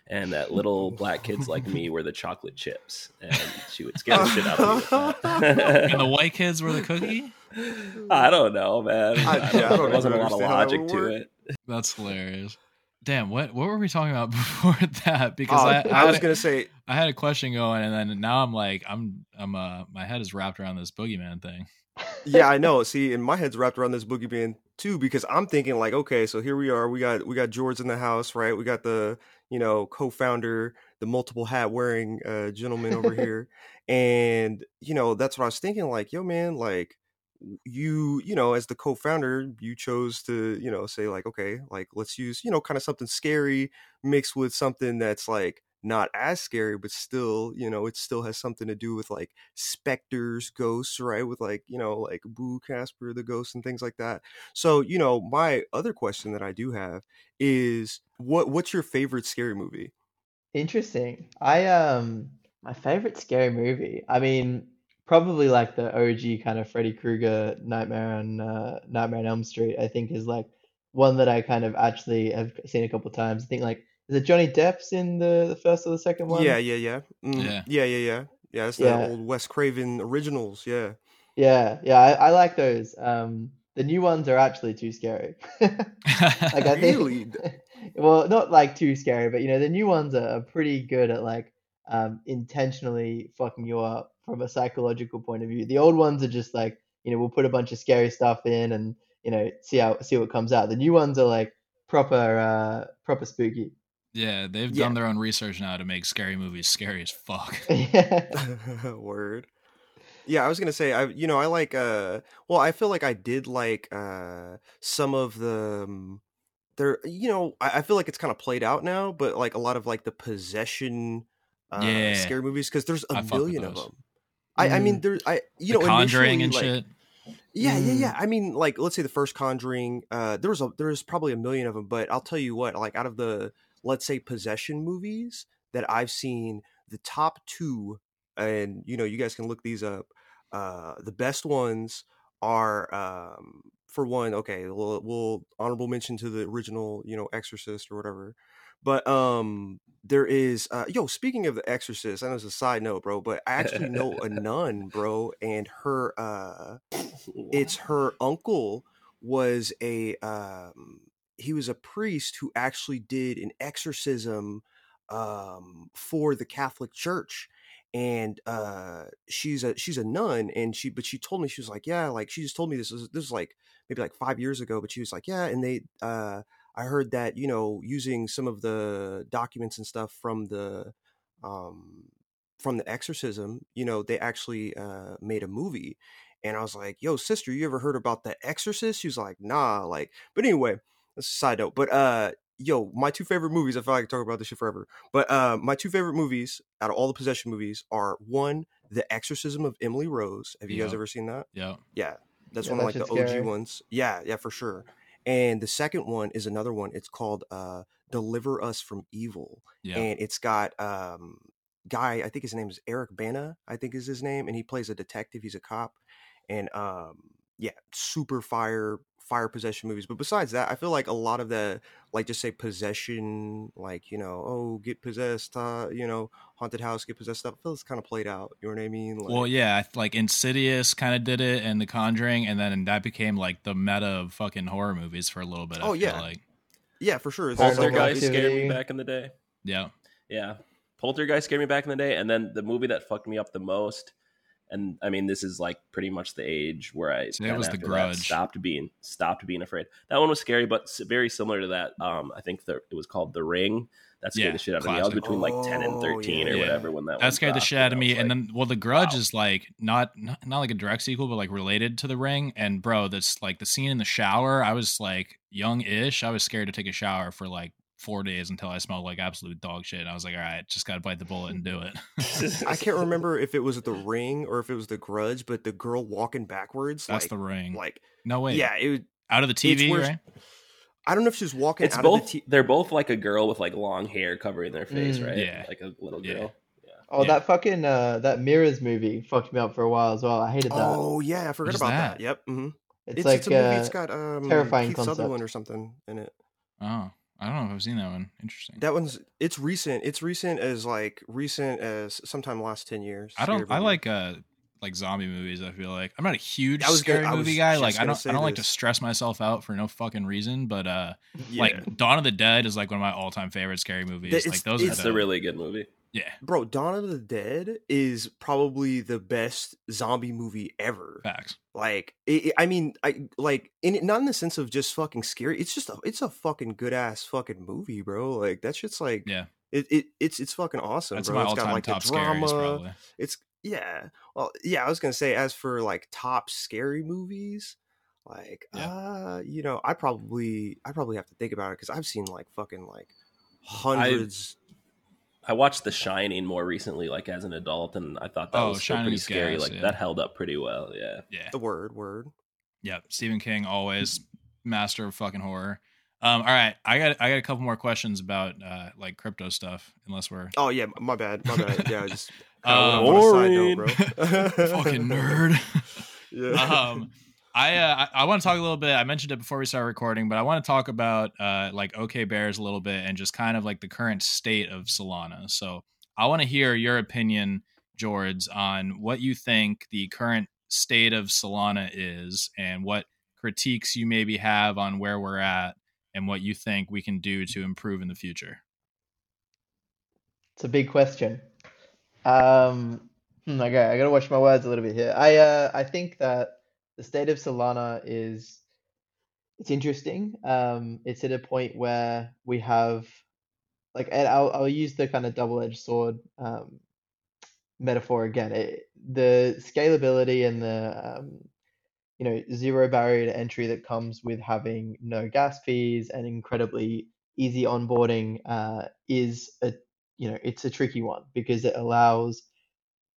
and that little black kids like me were the chocolate chips, and she would scare the shit out of me. And the white kids were the cookie. I don't know, man. I- I, don't, I don't there wasn't a lot of understand how that logic to it. That's hilarious. Damn, what what were we talking about before that? Because Oh, I, I, I, was gonna say, I had a question going, and then now I'm like, I'm I'm uh my head is wrapped around this boogeyman thing. Yeah, I know. See, and my head's wrapped around this boogeyman too because I'm thinking like, okay, so here we are. We got we got George in the house, right? We got the you know co-founder, the multiple hat wearing uh, gentleman over here, and you know that's what I was thinking. Like, yo, man, like you you know as the co-founder you chose to you know say like okay like let's use you know kind of something scary mixed with something that's like not as scary but still you know it still has something to do with like specters ghosts right with like you know like boo casper the ghost and things like that so you know my other question that i do have is what what's your favorite scary movie Interesting. I um my favorite scary movie. I mean, probably like the OG kind of Freddy Krueger Nightmare on uh, Nightmare on Elm Street. I think is like one that I kind of actually have seen a couple times. I think like is it Johnny Depp's in the the first or the second one? yeah yeah yeah mm, Yeah. yeah yeah yeah yeah it's the Yeah. old wes craven originals yeah Yeah, yeah, I, I like those. Um, the new ones are actually too scary. Like I think, Really? well, not like too scary, but you know, the new ones are, are pretty good at like um intentionally fucking you up from a psychological point of view. The old ones are just like, you know, we'll put a bunch of scary stuff in and you know, see how see what comes out. The new ones are like proper uh proper spooky. Yeah, they've Yeah. done their own research now to make scary movies scary as fuck. Yeah. Word. Yeah, I was gonna say I you know I like uh well I feel like I did like uh some of the um, there you know I, I feel like it's kind of played out now but like a lot of like the possession uh Yeah. scary movies because there's a I million of them. I I mean there I you the know Conjuring and like, shit. yeah, yeah, Mm. yeah. I mean, like, let's say the first Conjuring. Uh, there was a there's probably a million of them, but I'll tell you what. Like, out of the let's say possession movies that I've seen, the top two, and you know, you guys can look these up. Uh, the best ones are, um, for one, okay, we'll, we'll honorable mention to the original, you know, Exorcist or whatever. But um, there is, uh, yo. Speaking of the Exorcist, I know it's a side note, bro, but I actually know a nun, bro, and her, uh, it's her uncle was a um he was a priest who actually did an exorcism um for the Catholic Church and uh she's a she's a nun and she but she told me she was like yeah like she just told me this was this was like maybe like 5 years ago but she was like yeah and they uh I heard that you know using some of the documents and stuff from the um from the exorcism you know they actually uh made a movie and I was like, yo, sister, you ever heard about The Exorcist? She was like, nah, like, but anyway, that's a side note. But uh, yo, my two favorite movies, I feel like I could talk about this shit forever. But uh, my two favorite movies out of all the possession movies are one, The Exorcism of Emily Rose. Have you guys ever seen that? Yeah. Yeah. That's Yeah, one of like the shit's OG scary. ones. Yeah, yeah, for sure. And the second one is another one. It's called uh Deliver Us from Evil. Yeah. And it's got um guy, I think his name is Eric Bana, I think is his name, and he plays a detective, he's a cop. And um yeah, super fire fire possession movies. But besides that, I feel like a lot of the like just say possession, like you know, oh get possessed, uh, you know, haunted house get possessed stuff. I feel it's kind of played out. You know what I mean? Like, well, yeah, like Insidious kind of did it, and The Conjuring, and then that became like the meta of fucking horror movies for a little bit. I Oh, feel yeah. like yeah, for sure. It's like, Poltergeist scared me back in the day. yeah, Yeah, Poltergeist scared me back in the day, and then the movie that fucked me up the most. And I mean, this is like pretty much the age where I So that was The after that Grudge. stopped being stopped being afraid. That one was scary, but very similar to that. Um, I think the, it was called The Ring. That scared Yeah, the shit out of me. I was between like ten and Oh, thirteen yeah. or whatever when that that scared the shit out of me. was and then, well, The Grudge wow. is like not, not not like a direct sequel, but like related to The Ring. And bro, that's like the scene in the shower. I was like young-ish. I was scared to take a shower for like four days until I smelled like absolute dog shit. And I was like, all right, just got to bite the bullet and do it. I can't remember if it was the ring or if it was the grudge, but the girl walking backwards, That's like, the ring. like no way. yeah, it. was- out of the TV, where- right? I don't know if she's walking it's out both. of the t- they're both like a girl with like long hair covering their face, Mm. right? Yeah. like a little Yeah. girl. Oh, Yeah. that fucking uh, that Mirrors movie fucked me up for a while as well. I hated that. Oh yeah, I forgot is about that? that. Yep. hmm it's, It's, like it's a movie. uh, it's got um, terrifying Keith concept. Sutherland or something in it. Oh, I don't know if I've seen that one. Interesting. That one's it's recent. It's recent as like recent as sometime last ten years. I don't. I like uh like zombie movies. I feel like I'm not a huge I was gonna- scary movie guy. Like I don't. I don't like to stress myself out for no fucking reason. But uh, Yeah. like Dawn of the Dead is like one of my all time favorite scary movies. it's- like those it's are It's the, a really good movie. Yeah bro, Dawn of the Dead is probably the best zombie movie ever. facts. Like, it, I mean, I like in not in the sense of just fucking scary. It's just a, it's a fucking good ass fucking movie, bro. Like that shit's like Yeah, it, it it's it's fucking awesome, that's bro. my It's all got time like top the scaries drama. probably. It's yeah. Well, yeah, I was gonna say as for like top scary movies, like Yeah. uh, you know, I probably I probably have to think about it because I've seen like fucking like hundreds. I watched The Shining more recently, like as an adult, and I thought that Oh, was still Shining pretty scary. gas, like yeah. that held up pretty well. Yeah. Yeah, the word word. yeah. Stephen King always master of fucking horror. Um, all right, I got I got a couple more questions about uh like crypto stuff. Unless we're Oh yeah, my bad, my bad. Yeah, just kinda Uh, went on a side note, bro. fucking nerd. yeah. um I uh, I, want to talk a little bit. I mentioned it before we started recording, but I want to talk about uh like OK Bears a little bit and just kind of like the current state of Solana. So I want to hear your opinion, George, on what you think the current state of Solana is and what critiques you maybe have on where we're at and what you think we can do to improve in the future. It's a big question. Um, hmm, okay, I gotta watch my words a little bit here. I uh, I think that the state of Solana is it's interesting. Um, it's at a point where we have like, and I'll I'll use the kind of double-edged sword um, metaphor again. It, the scalability and the um, you know zero barrier to entry that comes with having no gas fees and incredibly easy onboarding uh, is a you know it's a tricky one because it allows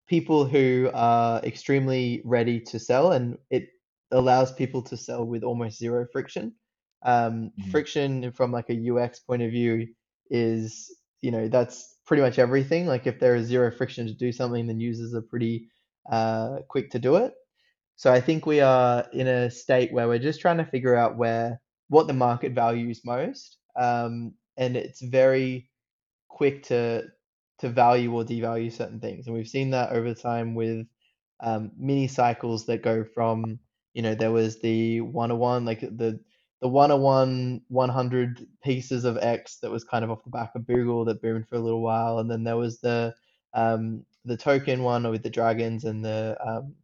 people who are extremely ready to sell and it allows people to sell with almost zero friction. Um, Mhm. friction from like a ux point of view is you know that's pretty much everything. Like if there is zero friction to do something then users are pretty uh, quick to do it. So i think we are in a state where we're just trying to figure out where what the market values most. Um, and it's very quick to to value or devalue certain things. And we've seen that over time with um, mini cycles that go from you know there was the 101 like the the 101 100 pieces of x that was kind of off the back of Boogle that boomed for a little while. And then there was the um, the token one with the dragons and the um,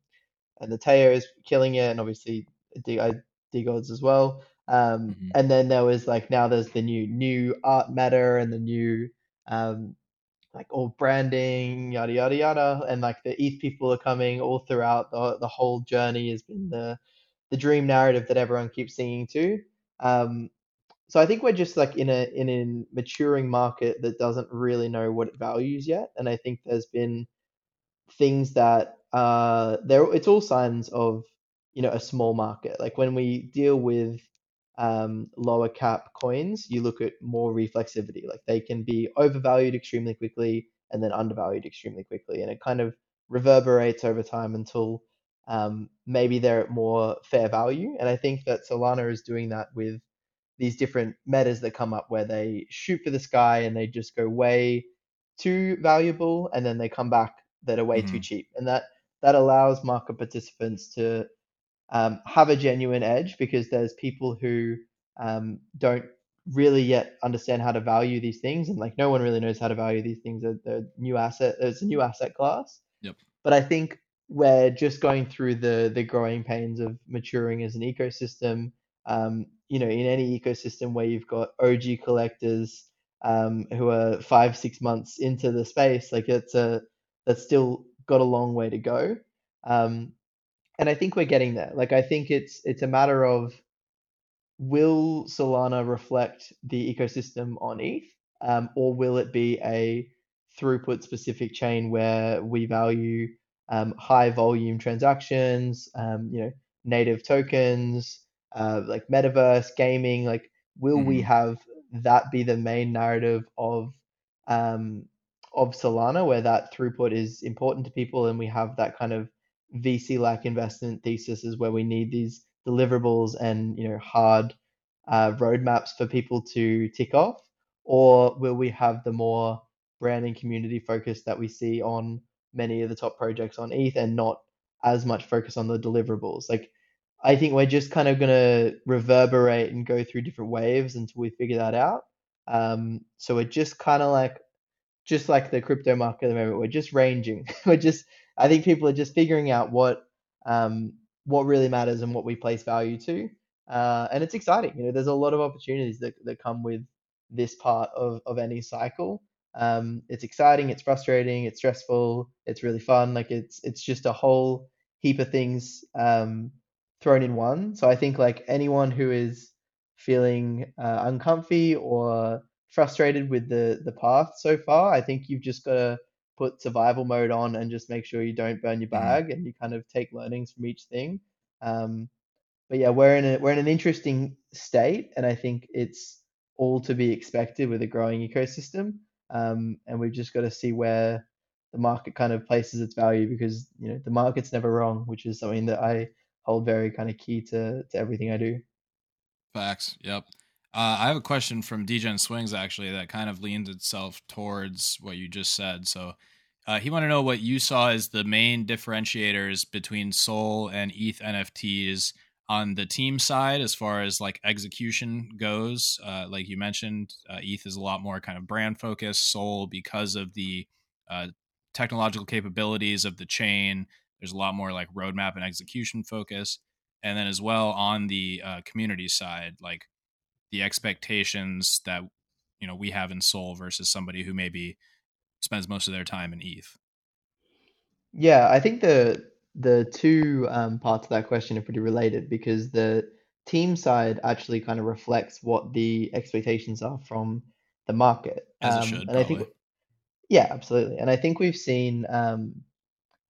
and the Teos killing it and obviously D- I- DeGods as well. Um, Mhm. and then there was like now there's the new new art matter and the new um, like all branding, yada yada yada, and like the ETH people are coming all throughout the the whole journey has been the the dream narrative that everyone keeps singing to. Um, so I think we're just like in a in a maturing market that doesn't really know what it values yet, and I think there's been things that uh there it's all signs of you know a small market. Like when we deal with um, lower cap coins, you look at more reflexivity. Like they can be overvalued extremely quickly and then undervalued extremely quickly, and it kind of reverberates over time until um, maybe they're at more fair value. And I think that Solana is doing that with these different metas that come up where they shoot for the sky and they just go way too valuable and then they come back that are way mm-hmm. too cheap. And that that allows market participants to um, have a genuine edge because there's people who um, don't really yet understand how to value these things and like no one really knows how to value these things. A new asset it's a new asset class. Yep. But i think we're just going through the the growing pains of maturing as an ecosystem. Um, you know in any ecosystem where you've got og collectors um, who are five six months into the space like it's a that's still got a long way to go. Um, and i think we're getting there like i think it's it's a matter of will Solana reflect the ecosystem on ETH, um, or will it be a throughput specific chain where we value um, high volume transactions, um, you know, native tokens, uh, like metaverse gaming? Like, will mm-hmm. we have that be the main narrative of um, of Solana, where that throughput is important to people, and we have that kind of VC like investment thesis is where we need these deliverables and you know hard uh, roadmaps for people to tick off, or will we have the more brand and community focus that we see on many of the top projects on ETH and not as much focus on the deliverables? Like, I think we're just kind of going to reverberate and go through different waves until we figure that out. Um, so we're just kind of like, just like the crypto market at the moment, we're just ranging. we're just, I think people are just figuring out what um, what really matters and what we place value to. Uh, and it's exciting. You know, there's a lot of opportunities that, that come with this part of, of any cycle. Um, it's exciting, it's frustrating, it's stressful, it's really fun. Like it's it's just a whole heap of things um, thrown in one. So I think like anyone who is feeling uh, uncomfy or frustrated with the the path so far, I think you've just got to put survival mode on and just make sure you don't burn your mm-hmm. bag and you kind of take learnings from each thing. Um, but yeah, we're in a we're in an interesting state, and I think it's all to be expected with a growing ecosystem. Um, and we've just got to see where the market kind of places its value because you know the market's never wrong, which is something that I hold very kind of key to to everything I do. Facts. Yep. Uh, I have a question from DGen Swings actually that kind of leans itself towards what you just said. So uh, he want to know what you saw as the main differentiators between Sol and ETH NFTs on the team side as far as like execution goes. Uh, like you mentioned uh, eth is a lot more kind of brand focused Sol because of the uh, technological capabilities of the chain. There's a lot more like roadmap and execution focus. And then as well on the uh, community side like the expectations that you know we have in Sol versus somebody who maybe spends most of their time in eth yeah i think the the two um, parts of that question are pretty related because the team side actually kind of reflects what the expectations are from the market. As um, it should, and probably. I think, yeah, absolutely. And I think we've seen um,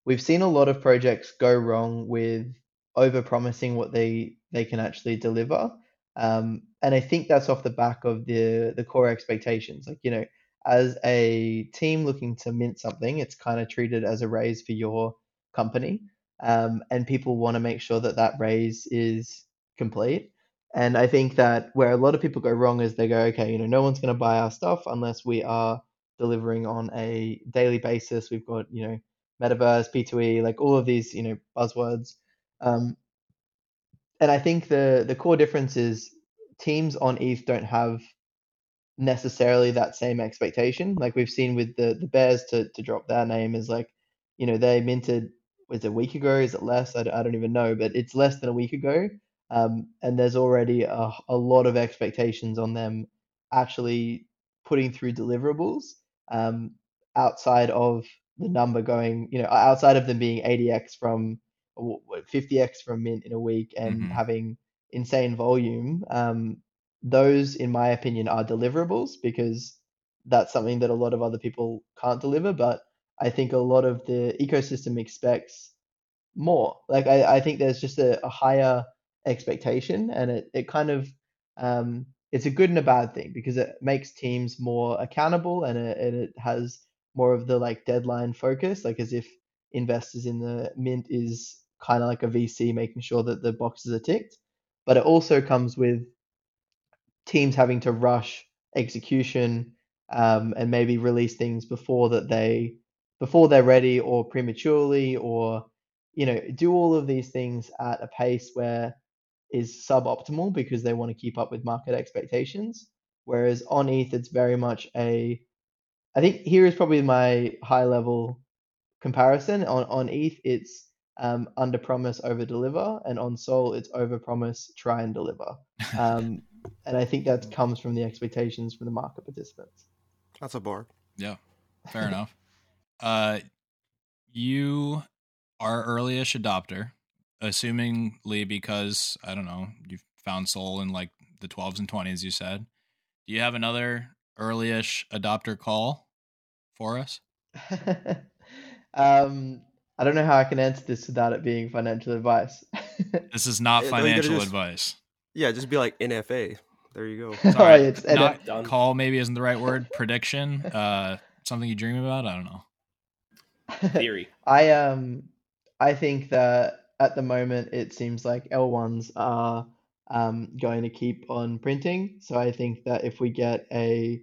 we've seen a lot of projects go wrong with over promising what they they can actually deliver. Um, and I think that's off the back of the the core expectations. Like you know, as a team looking to mint something, it's kind of treated as a raise for your company um, and people want to make sure that that raise is complete. And I think that where a lot of people go wrong is they go, okay, you know, no one's going to buy our stuff unless we are delivering on a daily basis. We've got, you know, metaverse, P2E, like all of these, you know, buzzwords. Um, and I think the the core difference is teams on ETH don't have necessarily that same expectation. Like we've seen with the the Bears to to drop their name is like, you know, they minted was it a week ago? Is it less? I don't, I don't even know, but it's less than a week ago. Um, and there's already a, a lot of expectations on them actually putting through deliverables um, outside of the number going, you know, outside of them being 80x from 50x from mint in a week and mm-hmm. having insane volume. Um, those, in my opinion, are deliverables because that's something that a lot of other people can't deliver. But I think a lot of the ecosystem expects more. Like I, I think there's just a, a higher expectation and it, it kind of um, it's a good and a bad thing because it makes teams more accountable and it, and it has more of the like deadline focus like as if investors in the mint is kind of like a VC, making sure that the boxes are ticked. But it also comes with teams having to rush execution um, and maybe release things before that they before they're ready or prematurely or you know do all of these things at a pace where is suboptimal because they want to keep up with market expectations whereas on eth it's very much a i think here is probably my high level comparison on on eth it's um, under promise over deliver and on sol it's over promise try and deliver um, and i think that comes from the expectations from the market participants That's a bar. Yeah, fair enough. Uh, you are early-ish adopter, assumingly because I don't know you found Sol in like the 12s and 20s. You said. Do you have another early-ish adopter call for us? um, I don't know how I can answer this without it being financial advice. This is not Yeah, no, you gotta financial just- advice. Yeah, just be like NFA. There you go. All Sorry, right, it's not Done. call maybe isn't the right word. Prediction. Uh, something you dream about. I don't know. Theory. I um I think that at the moment it seems like L1s are um, going to keep on printing. So I think that if we get a,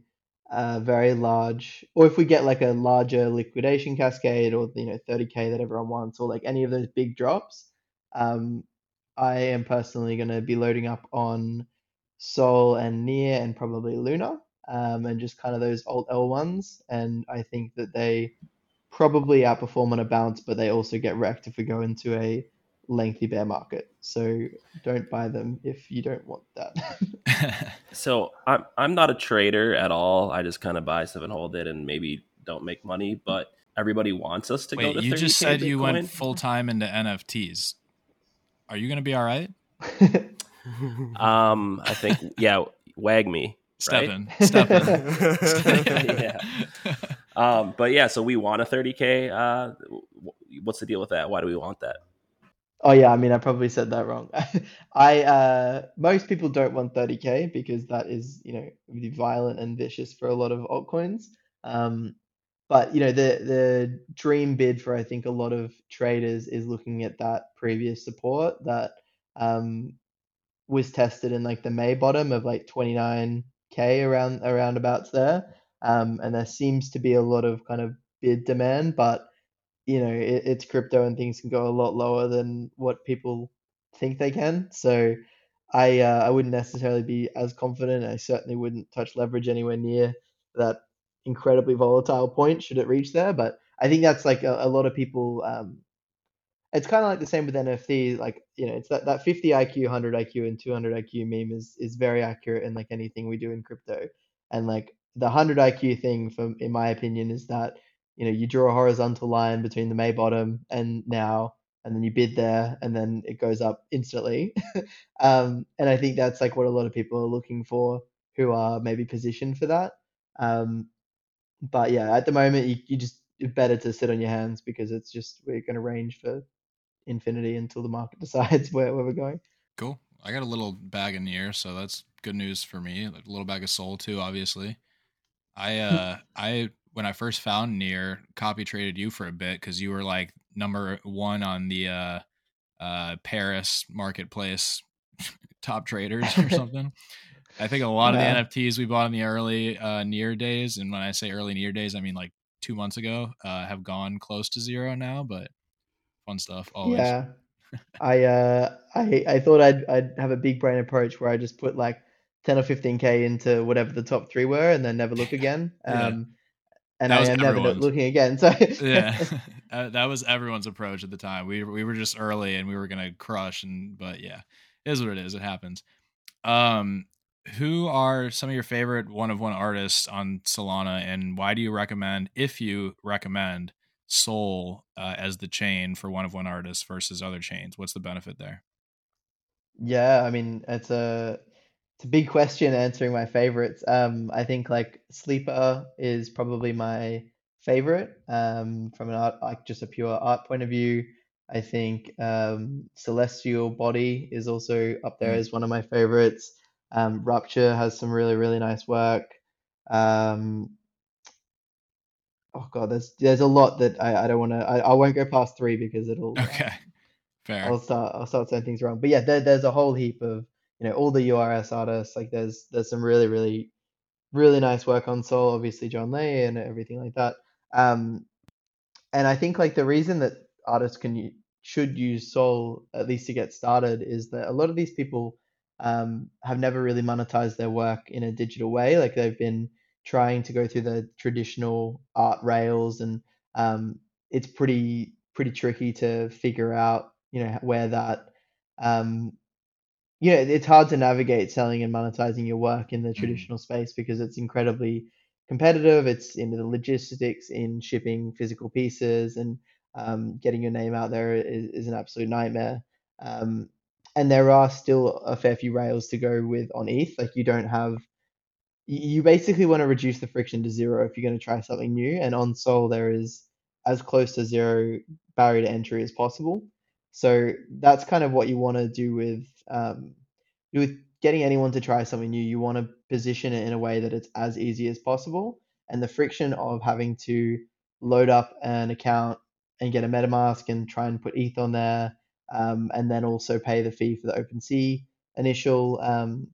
very large, or if we get like a larger liquidation cascade, or you know 30k that everyone wants, or like any of those big drops, um, I am personally going to be loading up on Sol and Near and probably Luna, um, and just kind of those old L1s. And I think that they probably outperform on a bounce, but they also get wrecked if we go into a lengthy bear market. So don't buy them if you don't want that. So I'm I'm not a trader at all. I just kind of buy stuff and hold it, and maybe don't make money. But everybody wants us to go to. you just 30K said you Bitcoin. went full time into NFTs. Are you going to be all right? Um, I think yeah. Wag me. Step right? in. Step in. Yeah. Um, but yeah, so we want a 30k. Uh, what's the deal with that? Why do we want that? Oh yeah, I mean I probably said that wrong. I uh most people don't want 30k because that is, you know, violent and vicious for a lot of altcoins. Um but you know the the dream bid for I think a lot of traders is looking at that previous support that um was tested in like the May bottom of like 29k around around abouts there. Um, and there seems to be a lot of kind of bid demand, but you know it, it's crypto and things can go a lot lower than what people think they can. So I uh, I wouldn't necessarily be as confident. I certainly wouldn't touch leverage anywhere near that incredibly volatile point should it reach there. But I think that's like a, a lot of people. Um, it's kind of like the same with NFT. Like you know, it's that, that 50 IQ, 100 IQ, and 200 IQ meme is is very accurate in like anything we do in crypto. And like the 100 IQ thing, from in my opinion, is that you know you draw a horizontal line between the May bottom and now, and then you bid there, and then it goes up instantly. um, and I think that's like what a lot of people are looking for who are maybe positioned for that. Um, but yeah, at the moment, you, you just it's better to sit on your hands because it's just we're going to range for infinity until the market decides where, where we're going. Cool. I got a little bag in the air, so that's good news for me. A little bag of Sol too, obviously. I uh I when I first found near copy traded you for a bit because you were like number one on the uh uh Paras marketplace top traders or something. I think a lot Yeah. of the NFTs we bought in the early uh near days, and when I say early near days, I mean like two months ago, uh have gone close to zero now, but fun stuff always. Yeah, I uh I I thought I'd I'd have a big brain approach where I just put like ten or fifteen k into whatever the top three were and then never look again. Yeah. And That I never looking again. So. Yeah. Uh, that was everyone's approach at the time. We we were just early and we were gonna crush and but yeah it is what it is. It happens. Um who are some of your favorite one of one artists on solana and why do you recommend if you recommend Sol uh, as the chain for one of one artists versus other chains? What's the benefit there? Yeah, I mean, it's a it's a big question answering my favorites. Um, I think like Sleeper is probably my favorite um, from an art, like just a pure art point of view. I think um, Celestial Body is also up there Mm. as one of my favorites. Um, Rupture has some really, really nice work. Um, oh God, there's there's a lot that I, I don't want to. I, I won't go past three because it'll okay Fair. I'll start I'll start saying things wrong. But yeah, there, there's a whole heap of you know all the URS artists. Like there's there's some really really really nice work on Sol. Obviously John Lee and everything like that. Um, and I think like the reason that artists can should use Sol at least to get started is that a lot of these people um, have never really monetized their work in a digital way. Like they've been trying to go through the traditional art rails, and um, it's pretty pretty tricky to figure out, you know, where that um, know, it's hard to navigate selling and monetizing your work in the Mm. traditional space because it's incredibly competitive. It's into the logistics in shipping physical pieces and um, getting your name out there is, is an absolute nightmare. Um, and there are still a fair few rails to go with on ETH. Like you don't have, you you basically want to reduce the friction to zero if you're going to try something new. And on Sol, there is as close to zero barrier to entry as possible. So that's kind of what you want to do with um, with getting anyone to try something new. You want to position it in a way that it's as easy as possible, and the friction of having to load up an account and get a MetaMask and try and put ETH on there, um, and then also pay the fee for the OpenSea initial, um,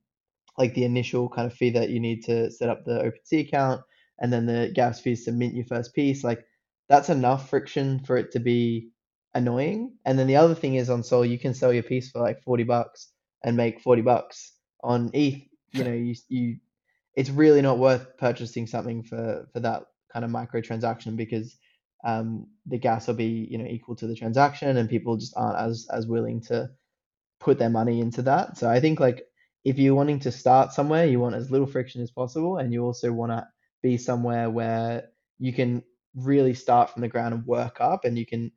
like the initial kind of fee that you need to set up the OpenSea account, and then the gas fees to mint your first piece. Like that's enough friction for it to be annoying. And then the other thing is on Sol, you can sell your piece for like 40 bucks and make 40 bucks on ETH. You know, you you it's really not worth purchasing something for for that kind of micro transaction because um, the gas will be you know equal to the transaction and people just aren't as as willing to put their money into that. So I think like if you're wanting to start somewhere, you want as little friction as possible, and you also want to be somewhere where you can really start from the ground and work up, and you can,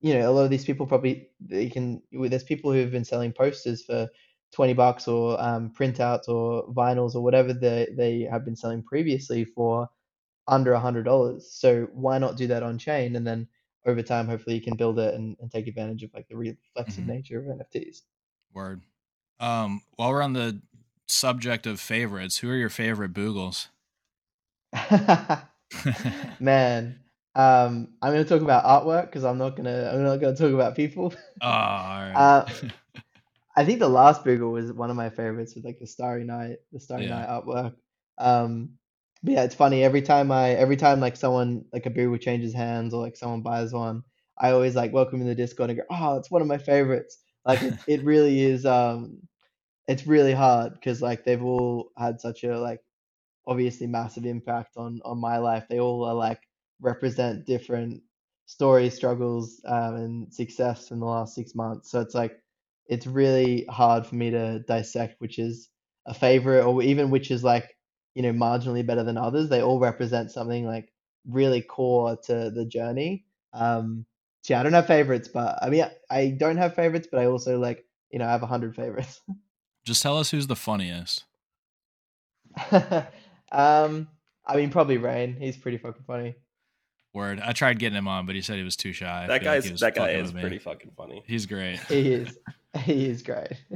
you know, a lot of these people probably they can. There's people who have been selling posters for 20 bucks or um, printouts or vinyls or whatever they they have been selling previously for under a hundred dollars. So why not do that on chain and then over time hopefully you can build it and, and take advantage of like the reflexive Mhm. nature of NFTs. Word. Um, while we're on the subject of favorites, who are your favorite Boogles? Man, um, I'm gonna talk about artwork because I'm not gonna I'm not gonna talk about people. Oh, right. Uh, I think the last Boogle was one of my favorites with like the Starry Night, the Starry Yeah. Night artwork. Um, but yeah, it's funny every time I every time like someone like a Boogle changes hands or like someone buys one, I always like welcome in the Discord and go, oh, it's one of my favorites. Like it, it really is. Um, it's really hard because like they've all had such a like obviously massive impact on on my life. They all are like represent different stories, struggles, um, and success in the last six months. So it's like it's really hard for me to dissect which is a favorite or even which is like you know marginally better than others. They all represent something like really core to the journey. Um, yeah, I don't have favorites, but I mean I, I don't have favorites, but I also like you know I have a hundred favorites. Just tell us who's the funniest. um, I mean probably Rain. He's pretty fucking funny. Word. I tried getting him on, but he said he was too shy. I that feel like guy's he was that guy is pretty fucking funny. He's great. He is. He is great.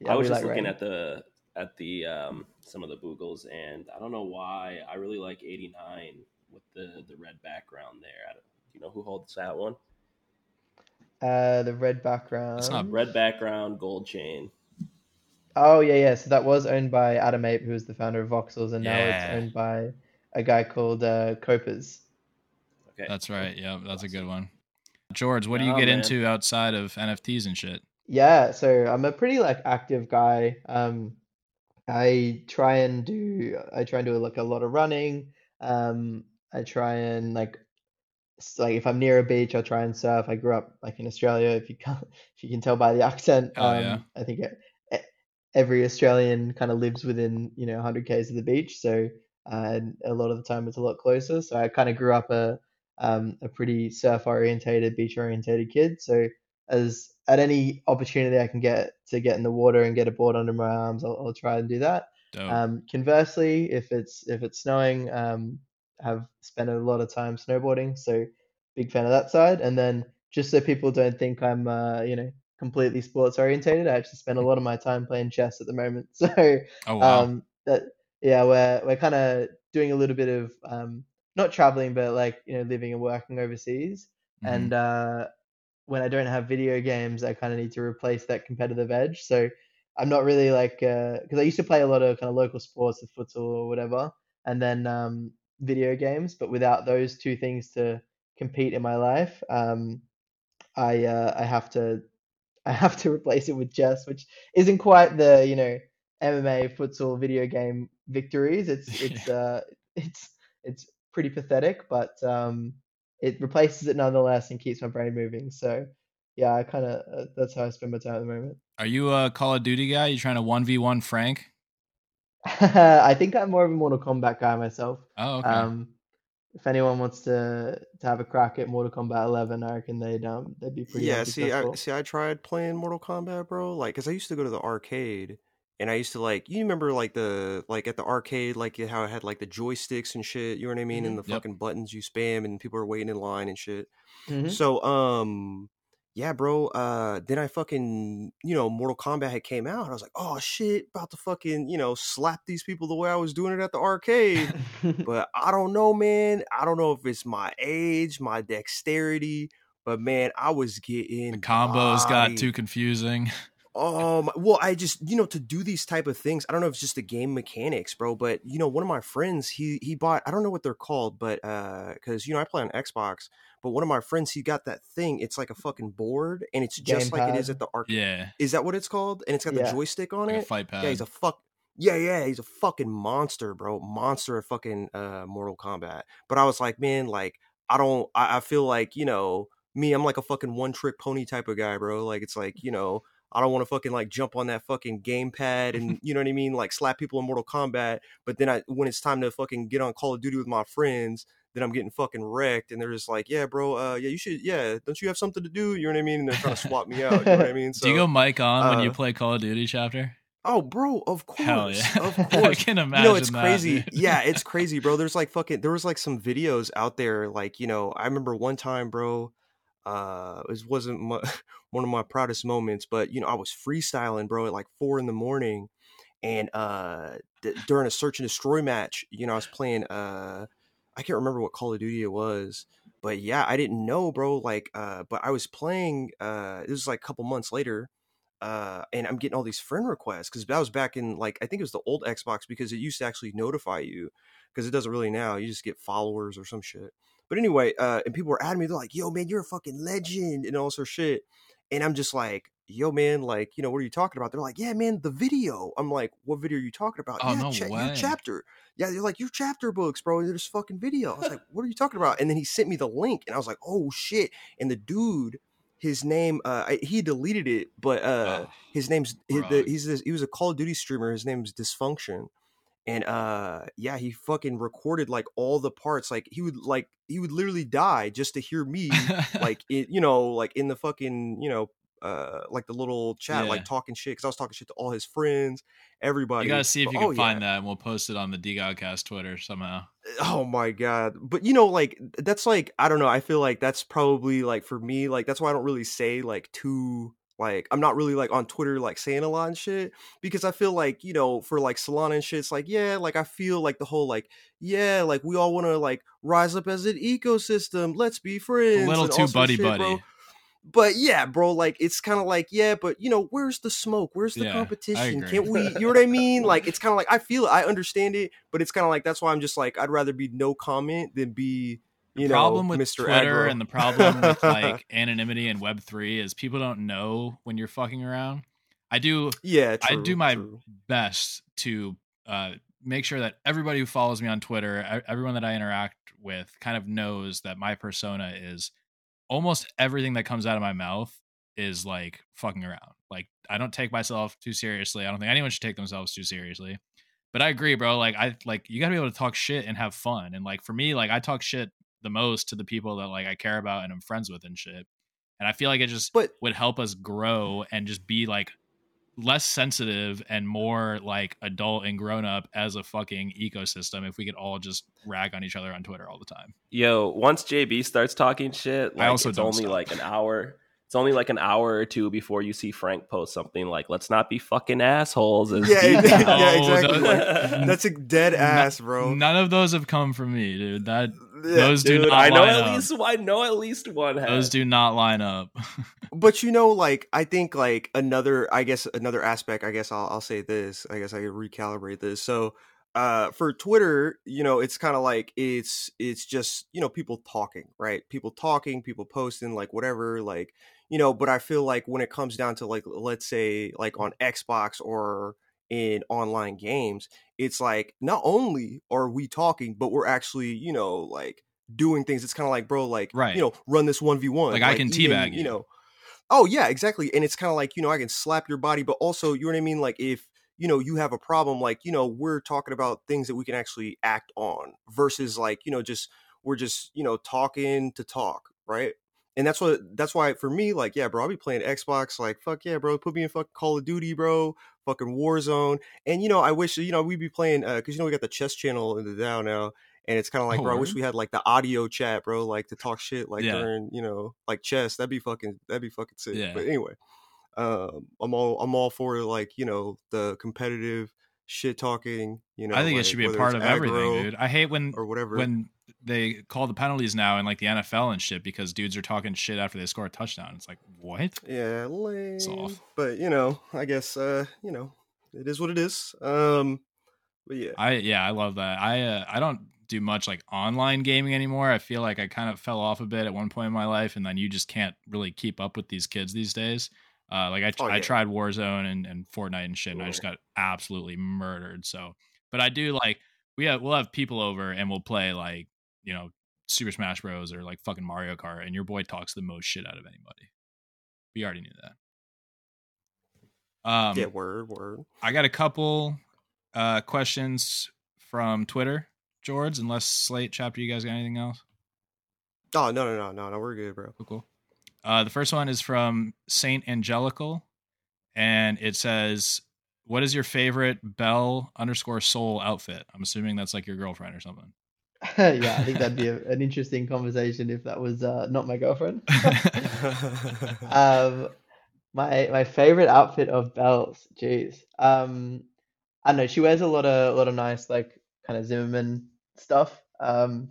yeah, I was just like looking Rain. at the at the um some of the boogles and I don't know why I really like 89 with the the red background there. I don't, do you know who holds that one? Uh, the red background. It's not Red background, gold chain. Oh yeah, yeah. So that was owned by Adam Ape, who was the founder of Voxels, and now it's owned by a guy called uh, Copers. Okay, That's right. Yeah, that's a good one. George, what do you Nah, get man. into outside of NFTs and shit? Yeah, so I'm a pretty like active guy. Um, I try and do I try and do like a lot of running. Um, I try and like like if I'm near a beach, I'll try and surf. I grew up like in Australia, if you can if you can tell by the accent. Oh, Um, yeah. I think e- every Australian kind of lives within, you know, 100 k's of the beach, so uh, and a lot of the time it's a lot closer. So I kind of grew up a um, a pretty surf orientated, beach orientated kid. So as at any opportunity I can get to get in the water and get a board under my arms, I'll, I'll try and do that. Um, conversely, if it's if it's snowing, um, have spent a lot of time snowboarding, so big fan of that side. And then just so people don't think I'm uh, you know completely sports orientated, I actually spend a lot of my time playing chess at the moment. So oh wow. um, that yeah, we're we're kind of doing a little bit of um, not traveling, but like you know living and working overseas. Mhm. And uh, when I don't have video games, I kind of need to replace that competitive edge. So I'm not really like because I used to play a lot of kind of local sports, the futsal or whatever, and then um, video games. But without those two things to compete in my life, um, I uh, I have to I have to replace it with chess, which isn't quite the you know MMA, futsal, video game victories. It's it's uh it's it's pretty pathetic, but um, it replaces it nonetheless and keeps my brain moving. So yeah, I kind of uh, that's how I spend my time at the moment. Are you a Call of Duty guy? You trying to one v one Frank? I think I'm more of a Mortal Kombat guy myself. Oh, okay. Um, if anyone wants to to have a crack at Mortal Kombat 11, I reckon they'd um they'd be pretty Yeah, see, I see. I tried playing Mortal Kombat, bro. Like, cause I used to go to the arcade, and I used to like. You remember like the like at the arcade, like how it had like the joysticks and shit. You know what I mean? And the Yep. fucking buttons you spam, and people are waiting in line and shit. Mhm. So, um, yeah, bro. Uh, then I fucking, you know, Mortal Kombat had came out. I was like, oh shit, about to fucking, you know, slap these people the way I was doing it at the arcade. but I don't know, man. I don't know if it's my age, my dexterity, but man, I was getting the combos got too confusing. Um, well, I just you know to do these type of things. I don't know if it's just the game mechanics, bro. But you know, one of my friends, he he bought. I don't know what they're called, but uh, because you know I play on Xbox. But one of my friends, he got that thing. It's like a fucking board, and it's just like it is at the arcade. Yeah, Is that what it's called? And it's got Yeah. the joystick on like a it. fight pad. Yeah, he's a fuck. Yeah, yeah, he's a fucking monster, bro. Monster of fucking uh Mortal Kombat. But I was like, man, like I don't. I, I feel like you know me. I'm like a fucking one trick pony type of guy, bro. Like it's like you know. I don't want to fucking like jump on that fucking gamepad and you know what I mean, like slap people in Mortal Kombat. But then I, when it's time to fucking get on Call of Duty with my friends, then I'm getting fucking wrecked, and they're just like, "Yeah, bro, uh, yeah, you should, yeah, don't you have something to do?" You know what I mean? And they're trying to swap me out. You know what I mean? So, Do you go mic on when you uh, play Call of Duty chapter? oh, bro, of course, Hell yeah! of course. I can you imagine. know it's that, crazy dude. yeah it's crazy bro there's like fucking there was like some videos out there like you know i remember one time bro uh it wasn't my, one of my proudest moments but you know i was freestyling bro at like four in the morning and uh during a search and destroy match you know i was playing uh i can't remember what call of duty it was but yeah i didn't know bro like uh but i was playing uh this was like a couple months later uh and i'm getting all these friend requests because that was back in like i think it was the old xbox because it used to actually notify you because it doesn't really now you just get followers or some shit but anyway uh and people were adding me they're like yo man you're a fucking legend and all sort of shit and i'm just like yo man like you know what are you talking about? They're like yeah man the video. I'm like what video are you talking about? Oh, yeah no cha- way. your chapter. Yeah they're like your chapter books bro there's fucking video. I was like what are you talking about? And then he sent me the link and i was like oh shit. And the dude his name uh I, he deleted it but uh Oh, his name's his, the, he's this, he was a Call of Duty streamer. His name's Dysfunction, and uh, yeah, he fucking recorded like all the parts. Like he would like he would literally die just to hear me like it, you know, like in the fucking you know. Uh, like the little chat, Yeah. like talking shit, because I was talking shit to all his friends, everybody. you gotta see if But- you can oh, find yeah. that, and we'll post it on the DeGodCast Twitter somehow. Oh my god! But you know, like that's like I don't know. I feel like that's probably like for me, like that's why I don't really say like too like I'm not really like on Twitter like saying a lot and shit because I feel like you know for like Solana and shit, it's like yeah, like I feel like the whole like yeah, like we all want to like rise up as an ecosystem. Let's be friends. A little too all sort of buddy shit, buddy. bro. But yeah, bro, like it's kind of like yeah, but you know, where's the smoke? Where's the Yeah, competition? Can't we? You know what I mean? Like it's kind of like I feel it, I understand it, but it's kind of like that's why I'm just like I'd rather be no comment than be you the problem know with Mr. Twitter Aggro. and the problem with like anonymity and Web three is people don't know when you're fucking around. I do yeah, I do my true. best to uh, make sure that everybody who follows me on Twitter, everyone that I interact with, kind of knows that my persona is almost everything that comes out of my mouth is like fucking around. Like I don't take myself too seriously. I don't think anyone should take themselves too seriously. But I agree, bro. Like I like you got to be able to talk shit and have fun. And like for me, like I talk shit the most to the people that like I care about and I'm friends with and shit. And I feel like it just But would help us grow and just be like less sensitive and more like adult and grown up as a fucking ecosystem if we could all just rag on each other on Twitter all the time. Yo, once JB starts talking shit, I also it's don't only stop. like an hour. It's only like an hour or two before you see Frank post something like "Let's not be fucking assholes." As yeah, deep yeah, down." Oh, exactly. Like, that's a dead ass, bro. None of those have come from me, dude. That Those do not I know line at up. least I know at least one has. Those do not line up. but you know, like I think like another, I guess another aspect. I guess I'll I'll say this. I guess I can recalibrate this. So, uh, for Twitter, you know, it's kind of like it's it's just you know people talking, right? People talking, people posting, like whatever, like you know. But I feel like when it comes down to like let's say like on Xbox or in online games, it's like not only are we talking, but we're actually you know like doing things. It's kind of like bro, like Right. you know, run this one v one. Like, I can teabag you. you know. Oh yeah, exactly. And it's kind of like, you know, I can slap your body, but also, you know what I mean? Like if, you know, you have a problem, like, you know, we're talking about things that we can actually act on versus like, you know, just we're just, you know, talking to talk, right? And that's what that's why for me, like, yeah, bro, I'll be playing Xbox, like, fuck yeah, bro, put me in fucking Call of Duty, bro, fucking Warzone. And you know, I wish, you know, we'd be playing uh because you know we got the chess channel in the DAO now. And it's kind of like, Oh, bro, I wish we had like the audio chat, bro, like to talk shit, like Yeah. during, you know, like chess. That'd be fucking, that'd be fucking sick. Yeah. But anyway, um, I'm all, I'm all for like, you know, the competitive shit talking. You know, I think it should be a part of everything, dude. I hate when or whatever. when they call the penalties now in like the NFL and shit because dudes are talking shit after they score a touchdown. It's like what? yeah, lame. It's off. But you know, I guess, uh, you know, it is what it is. Um, but yeah, I yeah, I love that. I uh, I don't do much like online gaming anymore. I feel like I kind of fell off a bit at one point in my life, and then you just can't really keep up with these kids these days. Uh, like I, Oh, I tried Warzone and, and Fortnite and shit, and I just got absolutely murdered. So, but I do like we have we'll have people over and we'll play like you know Super Smash Bros or like fucking Mario Kart, and your boy talks the most shit out of anybody. We already knew that. Um, yeah, word, word. I got a couple uh, questions from Twitter, George. Unless Slate chapter, you guys got anything else? Oh no, no, no, no, no, we're good, bro. Cool, cool. Uh, the first one is from Saint Angelical, and it says, "What is your favorite Belle underscore Sol outfit?" I'm assuming that's like your girlfriend or something. Yeah, I think that'd be a, an interesting conversation if that was uh, not my girlfriend. um, my my favorite outfit of Belle's, jeez. Um, I don't know. She wears a lot of a lot of nice like kind of Zimmermann stuff. Um,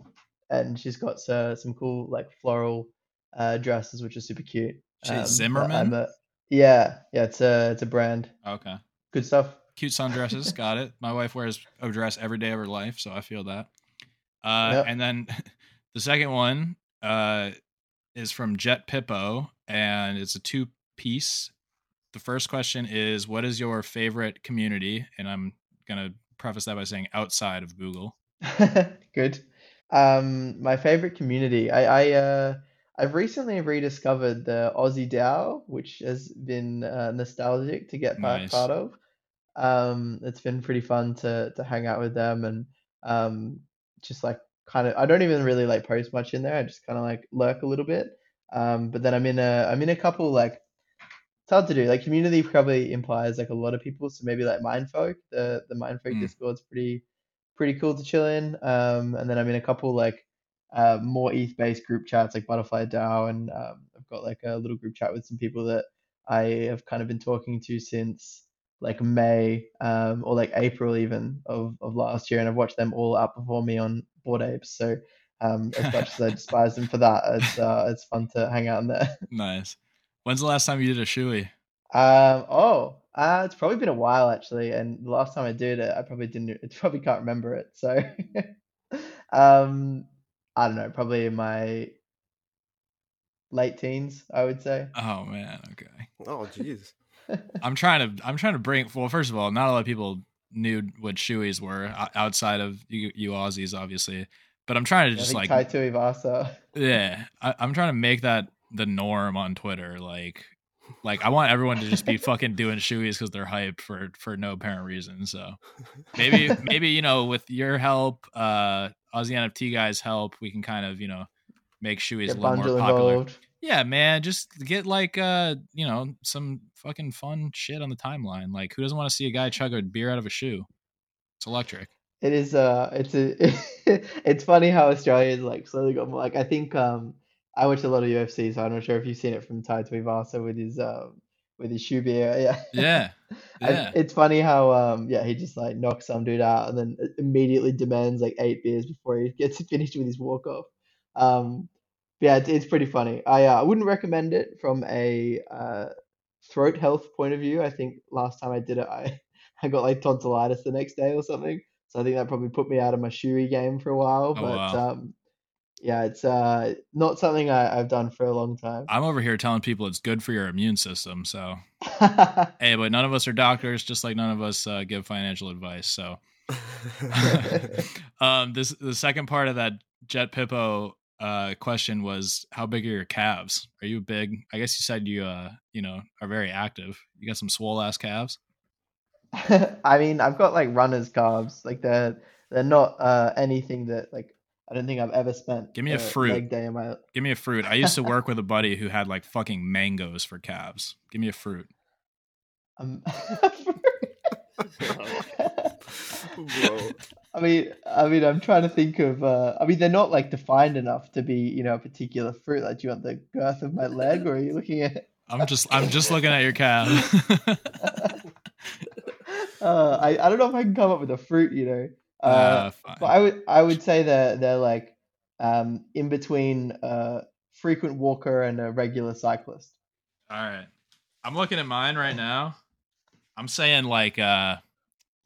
and she's got uh, some cool like floral uh dresses, which are super cute. She's Um, Zimmermann? A- yeah, yeah. It's a it's a brand. okay, Good stuff. cute sundresses. got it. My wife wears a dress every day of her life, so I feel that. Uh, Yep. And then the second one uh, is from Jet Pippo, and it's a two piece. The first question is, "What is your favorite community?" And I'm gonna preface that by saying outside of Boogle. Good. Um, my favorite community. I, I uh, I've recently rediscovered the Aussie DAO, which has been uh, nostalgic to get back Nice. part of. Um, it's been pretty fun to to hang out with them and um, just like kind of. I don't even really like post much in there. I just kind of like lurk a little bit. Um, but then I'm in a I'm in a couple like it's hard to do. Like community probably implies like a lot of people, so maybe like Mindfolk. The the Mindfolk Mm. Discord's pretty pretty cool to chill in. Um, and then I'm in a couple like uh, more ETH based group chats like Butterfly DAO, and um, I've got like a little group chat with some people that I have kind of been talking to since like May um, or like April even of, of last year, and I've watched them all outperform me on Bored Apes. So um, as much as I despise them for that, it's uh, it's fun to hang out in there. Nice. When's the last time you did a shoey? Um, oh, uh, it's probably been a while actually, and the last time I did it, I probably didn't, I probably can't remember it. So, um, I don't know, probably in my late teens, I would say. Oh man, okay. Oh jeez. I'm trying to I'm trying to bring well first of all not a lot of people knew what shoeys were outside of you, you Aussies obviously but I'm trying to just like Tai Tuivasa. yeah I, I'm trying to make that the norm on Twitter like like I want everyone to just be fucking doing shoeys because they're hyped for for no apparent reason so maybe maybe you know with your help uh Aussie NFT guys help we can kind of you know make shoeys Get a little more popular involved. Yeah, man, just get like uh, you know, some fucking fun shit on the timeline. Like who doesn't want to see a guy chug a beer out of a shoe? It's electric. It is uh it's a it's funny how Australia is like slowly got more like I think um I watch a lot of UFC so I'm not sure if you've seen it from Tai Tuivasa with his um with his shoe beer. Yeah. Yeah. Yeah. It's funny how um yeah he just like knocks some dude out and then immediately demands like eight beers before he gets finished with his walk off. Um, yeah, it's, it's pretty funny. I uh, I wouldn't recommend it from a uh, throat health point of view. I think last time I did it, I I got like tonsillitis the next day or something. So I think that probably put me out of my shoey game for a while. Oh, But wow. um, yeah, it's uh not something I, I've done for a long time. I'm over here telling people it's good for your immune system. So, hey, but none of us are doctors, just like none of us uh, give financial advice. So, um, this the second part of that Jet Pippo uh, question was how big are your calves? Are you big? I guess you said you uh, you know are very active. You got some swole ass calves. I mean, I've got like runner's calves. Like they're they're not uh anything that like I don't think I've ever spent Give me a a fruit. leg day in my Give me a fruit. I used to work with a buddy who had like fucking mangoes for calves. Give me a fruit. um, Bro. I mean, I mean, I'm trying to think of. Uh, I mean, they're not like defined enough to be, you know, a particular fruit. Like, do you want the girth of my leg, or are you looking at? I'm just I'm just looking at your calf. Uh, I I don't know if I can come up with a fruit, you know. Uh, Uh, fine. but I would I would say that they're like um in between a frequent walker and a regular cyclist. All right. I'm looking at mine right now. I'm saying like uh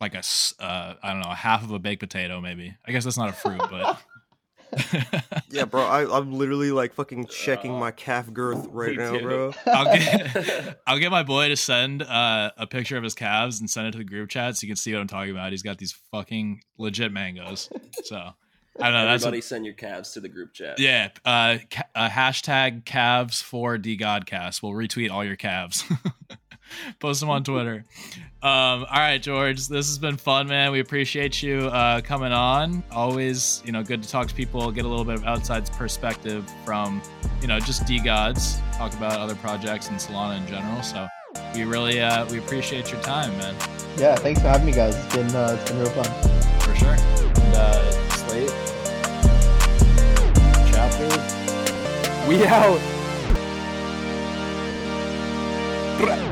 like a s- uh I don't know, a half of a baked potato maybe. I guess that's not a fruit, but Yeah, bro, I, I'm literally like fucking checking my calf girth right now, bro. I'll get I'll get my boy to send uh, a picture of his calves and send it to the group chat so you can see what I'm talking about. He's got these fucking legit mangoes. So I don't know. That's Everybody send your calves to the group chat. yeah. Uh, ca- uh, hashtag calves for DeGodCast. We'll retweet all your calves. Post them on Twitter. Um, all right, George. This has been fun, man. We appreciate you uh, coming on. Always, you know, good to talk to people, get a little bit of outside perspective from, you know, just DeGods. Talk about other projects and Solana in general. So we really uh, we appreciate your time, man, Yeah, thanks for having me, guys. It's been uh, it's been real fun. for sure. And uh, Slate chapter. We out. Brah.